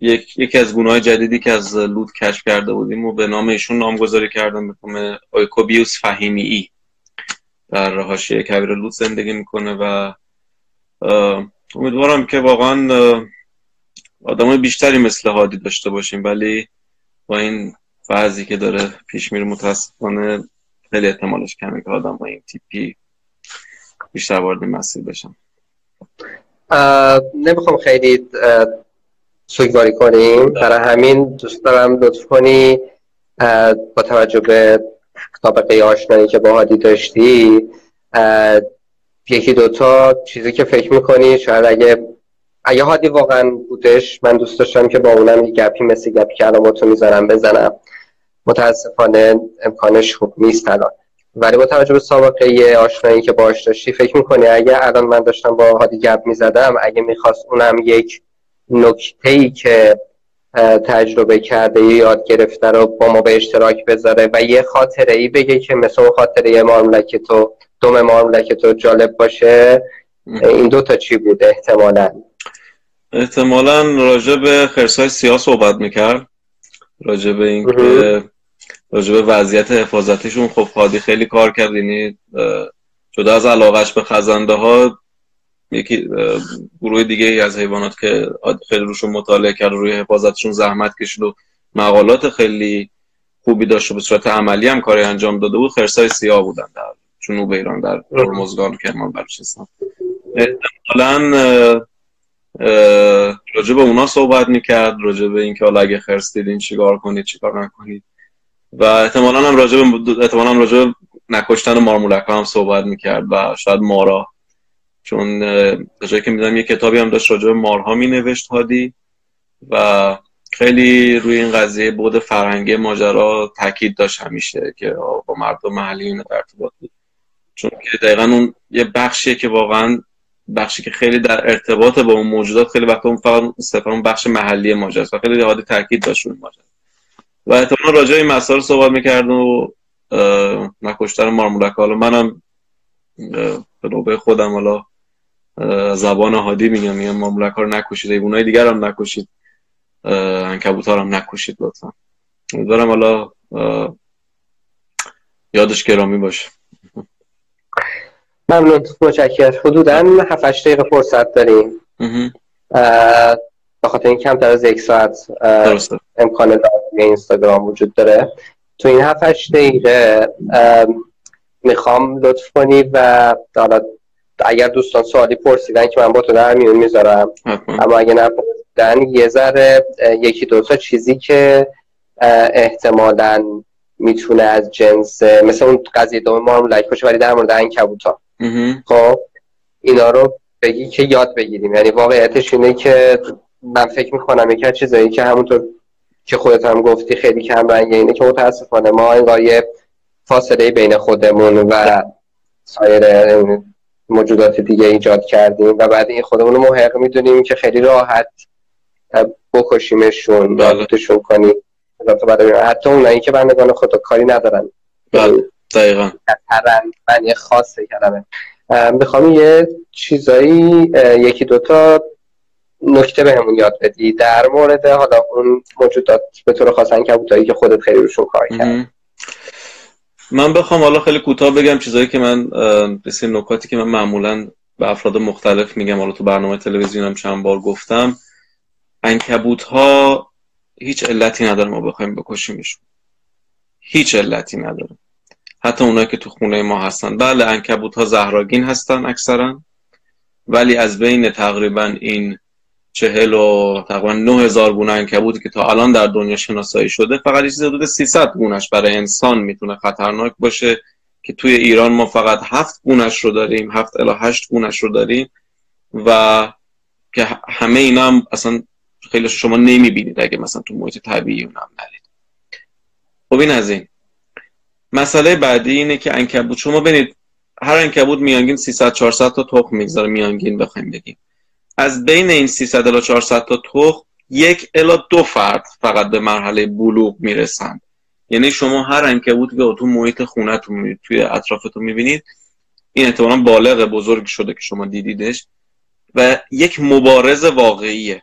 یک یکی از گونه های جدیدی که از لوت کشف کرده بودیم و به نام ایشون نامگذاری کردم به نام آیکوبیوس فهیمی ای در حاشیه کبیر لوت زندگی می‌کنه و امیدوارم که واقعا آدمای بیشتری مثل هادی داشته باشیم. ولی با این وضعی که داره پیش میره متاسفانه خیلی احتمالش کمه که آدم با این تیپی بیشتر وارد مسیر بشم
نمی‌خوام خیلی سوگواری کنیم. برای همین دوست دارم لطف کنی با توجه به سابقه آشنایی که با هادی داشتی یکی دوتا چیزی که فکر می‌کنی شاید اگه اگه هادی واقعا بودش. من دوست داشتم که با اونم یه گپی مثل گپی که الان تو می‌ذارم بزنم. متاسفانه امکانش خوب نیست الان. ولی با توجه به سابقه یه آشنایی که باش داشتی فکر می‌کنی اگه الان من داشتم با هادی گپ می‌زدم اگه می‌خواست اونم یک نکته ای که تجربه کرده یاد گرفته رو با ما به اشتراک بذاره و یه خاطره ای بگه که مثل خاطره مارمولک تو دوم مارمولک تو جالب باشه این دوتا چی بود؟ احتمالا.
احتمالا راجع به خرسای سیاه صحبت می‌کرد. راجع به اینکه راجع به وضعیت حفاظتیشون. خب خادی خیلی کار کرد. یعنی جدا از علاقش به خزنده ها یکی گروه دیگه از حیوانات که خیلی روشون مطالعه کرد روی حفاظتشون زحمت کشید و مقالات خیلی خوبی داشت و به صورت عملی هم کاری انجام داده بود. خرسای سیاه بودن در جنوب ایران در هرمزگان کرمان بلوچستان. احتمالا راجع به اونا صحبت می‌کرد راجع به اینکه حالا اگه خرس دیدین چیکار کنید چیکار نکنید. و احتمالا هم راجع به احتمالا راجع نکشتن مارمولک هم صحبت می‌کرد و شاید مارا. چون جایی که می‌دونم یه کتابی هم داشت راجع به مارها مینوشت هادی و خیلی روی این قضیه بود فرهنگی ماجرا تاکید داشت همیشه که با مردم محلی این ارتباط بود. چون که دقیقا اون یه بخشیه که واقعا بخشی که خیلی در ارتباط با اون موجودات خیلی وقت اون فقط صرفا اون بخش محلی ماجراست و خیلی عادی تاکید داشت اون ماجرا. و احتمالا راجع این مسائل صحبت می‌کرد و نکشتن مارمولک. حالا منم به نوبه خودم حالا زبان هادی میگم. میگم ماملک ها رو نکشید. ایوونای دیگر هم نکشید. انکبوت هم نکشید لطفا. امیدوارم حالا یادش گرامی باشه.
ممنون متشکرم حدودا 7 دقیقه فرصت داریم. به خاطر این کمتر از یک ساعت امکان اینستاگرام وجود داره. تو این 7 دقیقه می‌خوام لطف کنی و حالا اگر دوستان سوالی پرسیدن که من با تو در میون می‌ذارم. اما اگه نپرسیدن یه ذره یکی دوتا چیزی که احتمالا می‌تونه از جنس مثل اون قضیه دوم ما هم باشه ولی در مورد ها خب اینا رو بگی که یاد بگیریم. یعنی واقعیتش اینه که من فکر می‌کنم یکی از چیزایی که همونطور که خودت هم گفتی خیلی کم رنگه اینه که متاسفانه ما انگار یه فاصله بین خودمون و سایر موجودات دیگه ایجاد کردیم و بعد این خودمون رو محق می‌دونیم که خیلی راحت بکشیمشون نابودشون بله. کنیم. حتی اونایی که بندگان خدا کاری ندارن.
بله. دقیقا.
معنی خاصه کلمه می‌خوام یه چیزایی یکی دوتا نکته بهمون یاد بدی. در مورد حالا اون موجودات به طور خاص کبوتایی که خودت خیلی روشون کار کرد
من بخوام حالا خیلی کوتاه بگم چیزایی که من بسیار نکاتی که من معمولا به افراد مختلف میگم. حالا تو برنامه تلویزیونم چند بار گفتم. انکبوت ها هیچ علتی نداره ما بخوایم بکشیمشون. هیچ علتی نداره حتی اونایی که تو خونه ما هستن. بله انکبوت ها زهراگین هستن اکثرا ولی از بین تقریبا این چهل و تقریبا نه هزار گونه انکبوتی که تا الان در دنیا شناسایی شده فقط چیزی حدود 300 گونش برای انسان می‌تونه خطرناک باشه که توی ایران ما فقط هفت گونش رو داریم هفت الا هشت گونش رو داریم و که همه اینا هم اصلا خیلی شما نمی‌بینید اگه مثلا تو محیط طبیعی اونم نرید. خب این از این. مسئله بعدی اینه که انکبوت شما ببینید هر انکبوت میانگین 300 400 تا تخم می‌گذاره میانگین بخوایم بگیم. از بین این 300 الی 400 تا تخم یک الا دو فرد فقط به مرحله بلوغ می‌رسند. یعنی شما هر انکبوتی که تو محیط خونتون می‌بینید توی اطرافتون می‌بینید این احتمالا بالغ بزرگ شده که شما دیدیدش. و یک مبارز واقعیه.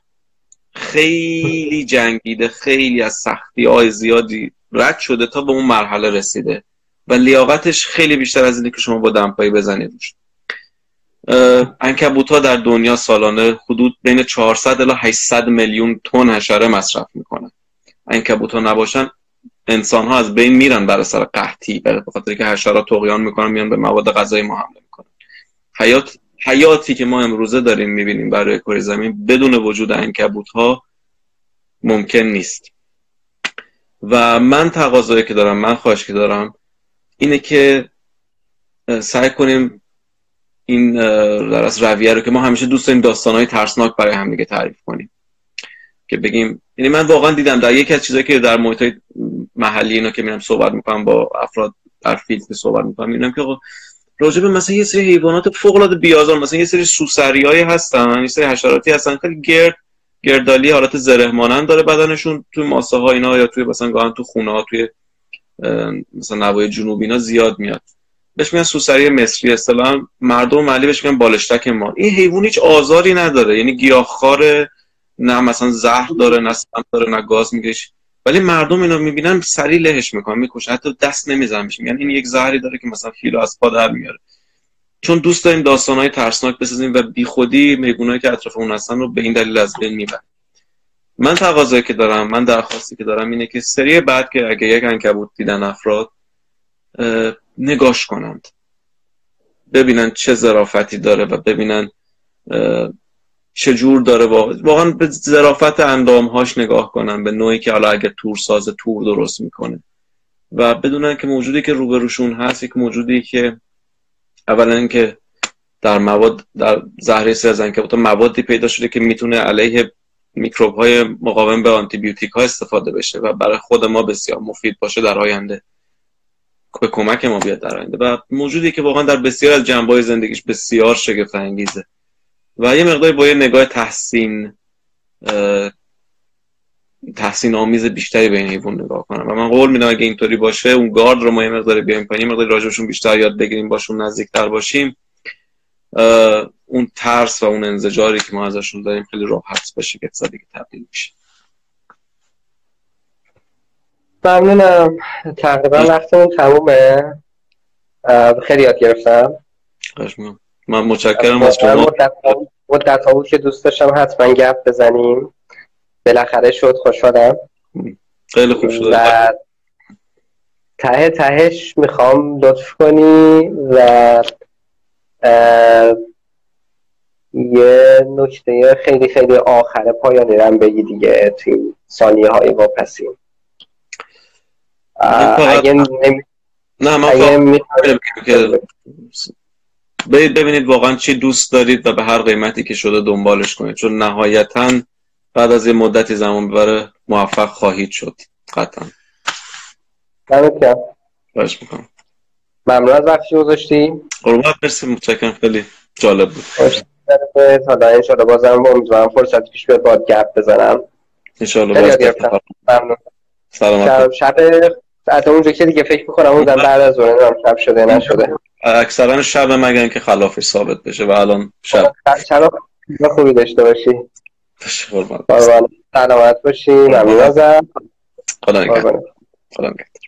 خیلی جنگیده خیلی از سختی های زیادی رد شده تا به اون مرحله رسیده. و لیاقتش خیلی بیشتر از اینه که شما با دمپایی بزنید انکبوت ها در دنیا سالانه حدود بین 400 الی 800 میلیون تن حشره مصرف می‌کنن انکبوت ها نباشن انسان ها از بین میرن برای سر قحطی به خاطر که حشرات طغیان می‌کنن میان به مواد غذایی ما حمله می‌کنن. حیات حیاتی که ما امروزه داریم می‌بینیم برای کره زمین بدون وجود انکبوت ها ممکن نیست. و من تقاضایی که دارم من خواهش که دارم اینه که سعی کنیم این در از رویه رو که ما همیشه دوست داریم داستانهای ترسناک برای هم دیگه تعریف کنیم. که بگیم یعنی من واقعا دیدم در یکی از چیزایی که در محیط محلی اینا که میرم صحبت می‌کنم با افراد در فیلد صحبت می‌کنم می‌بینم که راجع به مثلا یه سری حیوانات فوق العاده بیازار مثلا یه سری سوسریایی هستن یه سری حشراتی هستن خیلی گرد گردالی حالت زره مانند داره بدنشون توی ماسه ها اینا یا توی مثلا گاهن تو خونه ها توی مثلا نوای جنوبی اینا زیاد میاد. بهش میگن سوسری مصری اصطلاحا مردم محلی بهش میگن بالشتک ما. این حیوان هیچ آزاری نداره یعنی گیاهخوار نه مثلا زهر داره نه سم داره نه گاز میگش ولی مردم اینو می‌بینن سری لهش می‌کنن می‌کشن حتی دست نمی‌زنن یعنی این یک زهری داره که مثلا فیلو از پا در میاره. چون دوست داریم داستانهای ترسناک بسازیم و بیخودی میگونایی که اطراف اون هستن رو به این دلیل از بین می‌بریم. من تقاضایی که دارم من درخواستی که دارم اینه که سری بعد که اگه یک انکبوت دیدن افراد نگاش کنند. ببینن چه ظرافتی داره و ببینن چه جور داره واقعا به ظرافت اندامهاش نگاه کنن به نوعی که حالا اگه تور ساز تور درست می‌کنه. و بدونن که موجودی که روبروشون هست یک موجودی که اولا اینکه در مواد در زهره سرزن که موادی پیدا شده که می‌تونه علیه میکروب های مقاوم به آنتی بیوتیک ها استفاده بشه و برای خود ما بسیار مفید باشه در آینده. به کمک ما بیاد در آینده. و موجودی که واقعا در بسیار از جنبه زندگیش بسیار شگفت انگیزه و یه مقداری با یه نگاه تحسین تحسین آمیز بیشتری به این حیوان نگاه کنم. و من قول میدم اگه اینطوری باشه اون گارد رو ما یه مقداری بیایم پایین مقداری راجبشون بیشتر یاد بگیریم باشون نزدیکتر باشیم. اون ترس و اون انزجاری که ما ازشون داریم خیلی راحت به شگفت زدگی تبدیل میشه.
ممنونم. تقریبا وقتمون تمومه. خیلی یاد گرفتم.
من متشکرم از شما.
مدت ها بود که دوست داشتم حتما گپ بزنیم. بالاخره شد خوشحالم
خیلی خوب شد.
و ته تهش می‌خوام لطف کنی و یه نکته خیلی خیلی آخر پایانی رم بگی دیگه توی ثانیه های واپسیم اگه
نه من ببینید واقعا چی دوست دارید و به هر قیمتی که شده دنبالش کنید. چون نهایتا بعد از یه مدتی زمان ببره موفق خواهید شد. قطعا.
دمت
باش می‌کنم.
ممنون از وقتی گذاشتی
قربات مرسی متشکرم. خیلی جالب بود.
حالا انشالله بازم امیدوارم فرصت پیش بیاد باد گپ بزنم.
انشالله باز
ممنون.
سلامت
شب حتی اونجا که دیگه فکر می‌کنم اون بعد از اون شب شده نشده.
اکثرا شب مگن که خلافش ثابت بشه و الان شب
شب خوبی داشته باشی.
قربان
سلامت باشی. ممنون ازم
خدا نگهدار. خدا نگهدار.